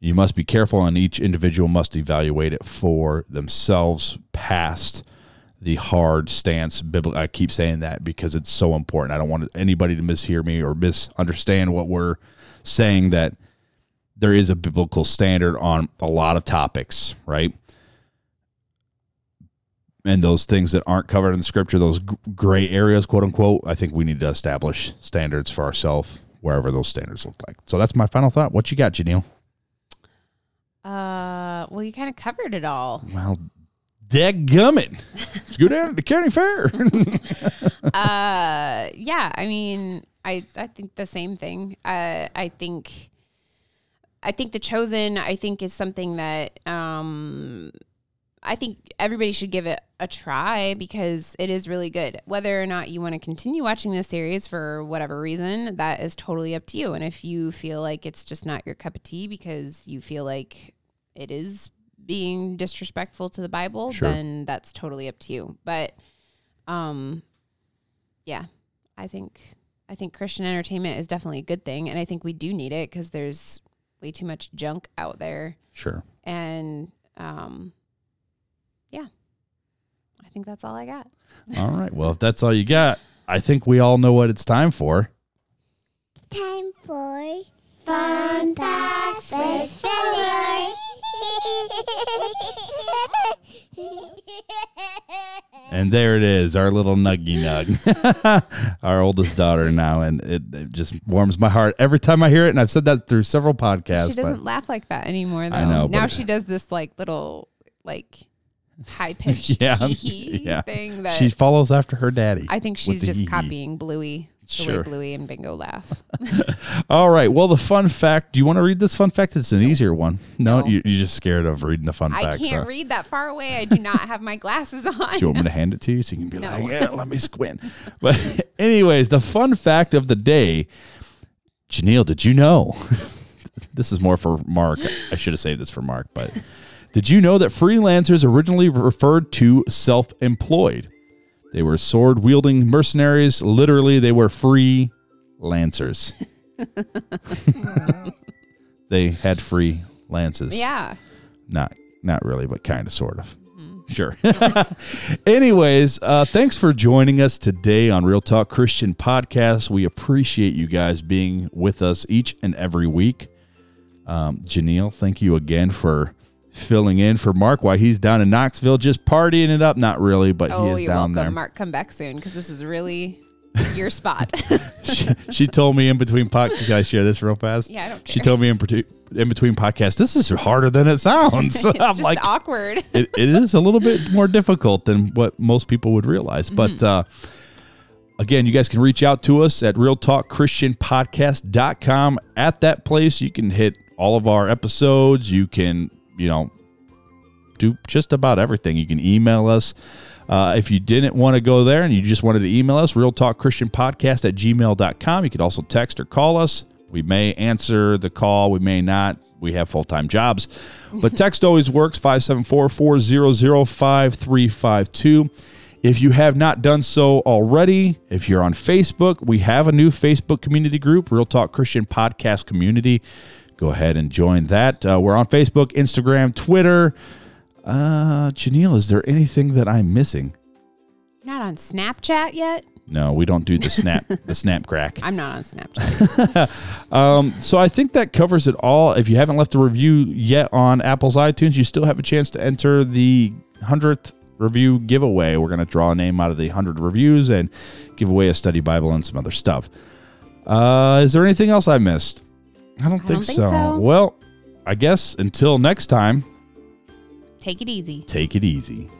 You must be careful, and each individual must evaluate it for themselves past the hard stance. Bibli- I keep saying that because it's so important. I don't want anybody to mishear me or misunderstand what we're saying that there is a biblical standard on a lot of topics, right? And those things that aren't covered in the scripture, those gray areas, quote unquote, I think we need to establish standards for ourselves wherever those standards look like. So that's my final thought. What you got, Janelle? Uh, well, you kind of covered it all. Well, dadgummit. Let's go down to the county fair. uh, yeah. I mean, I I think the same thing. Uh, I think, I think the chosen. I think is something that um, I think everybody should give it a try because it is really good. Whether or not you want to continue watching this series for whatever reason, that is totally up to you. And if you feel like it's just not your cup of tea because you feel like it is being disrespectful to the Bible, Sure. then that's totally up to you. But um yeah, I think I think Christian entertainment is definitely a good thing and I think we do need it cuz there's way too much junk out there sure. and um yeah. I think that's all I got. All right. Well, if that's all you got, I think we all know what it's time for. Time for Fun Facts with Filler. And there it is, our little nuggy nug, our oldest daughter now, and it, it just warms my heart every time I hear it. And I've said that through several podcasts. she doesn't laugh like that anymore though. I know, now she does this like little like high pitched Yeah, hee hee yeah. thing that she follows after her daddy. I think she's just copying Bluey. The Sure. way Bluey and Bingo laugh. All right. Well, the fun fact. Do you want to read this fun fact? It's an easier one. No, No. You, you're just scared of reading the fun fact. I facts. can't huh? read that far away. I do not have my glasses on. Do you want me to hand it to you so you can be No. like, yeah, let me squint? But, anyways, the fun fact of the day, Janelle, did you know? this is more for Mark. I should have saved this for Mark, but did you know that freelancers originally referred to self employed? They were sword wielding mercenaries. Literally, they were free lancers. they had free lances yeah. not not really but kind of sort of sure anyways uh thanks for joining us today on real talk christian podcast we appreciate you guys being with us each and every week um janelle thank you again for filling in for mark while he's down in knoxville just partying it up not really but he Oh, is you're down welcome, there Mark. Come back soon because this is really your spot. she, she told me in between podcasts can i share this real fast yeah, I don't care. she told me in, in between podcasts this is harder than it sounds it's i'm just like awkward. it, it is a little bit more difficult than what most people would realize. But uh, again, you guys can reach out to us at realtalkchristianpodcast.com. At that place, you can hit all of our episodes. You can, you know, do just about everything. You can email us. Uh, if you didn't want to go there and you just wanted to email us, Real Talk Christian Podcast at gmail.com. You could also text or call us. We may answer the call, we may not. We have full time jobs. But text always works 574 400 5352. If you have not done so already, if you're on Facebook, we have a new Facebook community group, Real Talk Christian Podcast Community. Go ahead and join that. Uh, we're on Facebook, Instagram, Twitter. Uh, Janelle, is there anything that I'm missing? Not on Snapchat yet. No, we don't do the snap, the snap crack. I'm not on Snapchat. Um, so I think that covers it all. If you haven't left a review yet on Apple's iTunes, you still have a chance to enter the hundredth review giveaway. We're going to draw a name out of the hundred reviews and give away a study Bible and some other stuff. Uh, is there anything else I missed? I don't, think, don't think so. so. Well, I guess until next time, Take it easy. take it easy.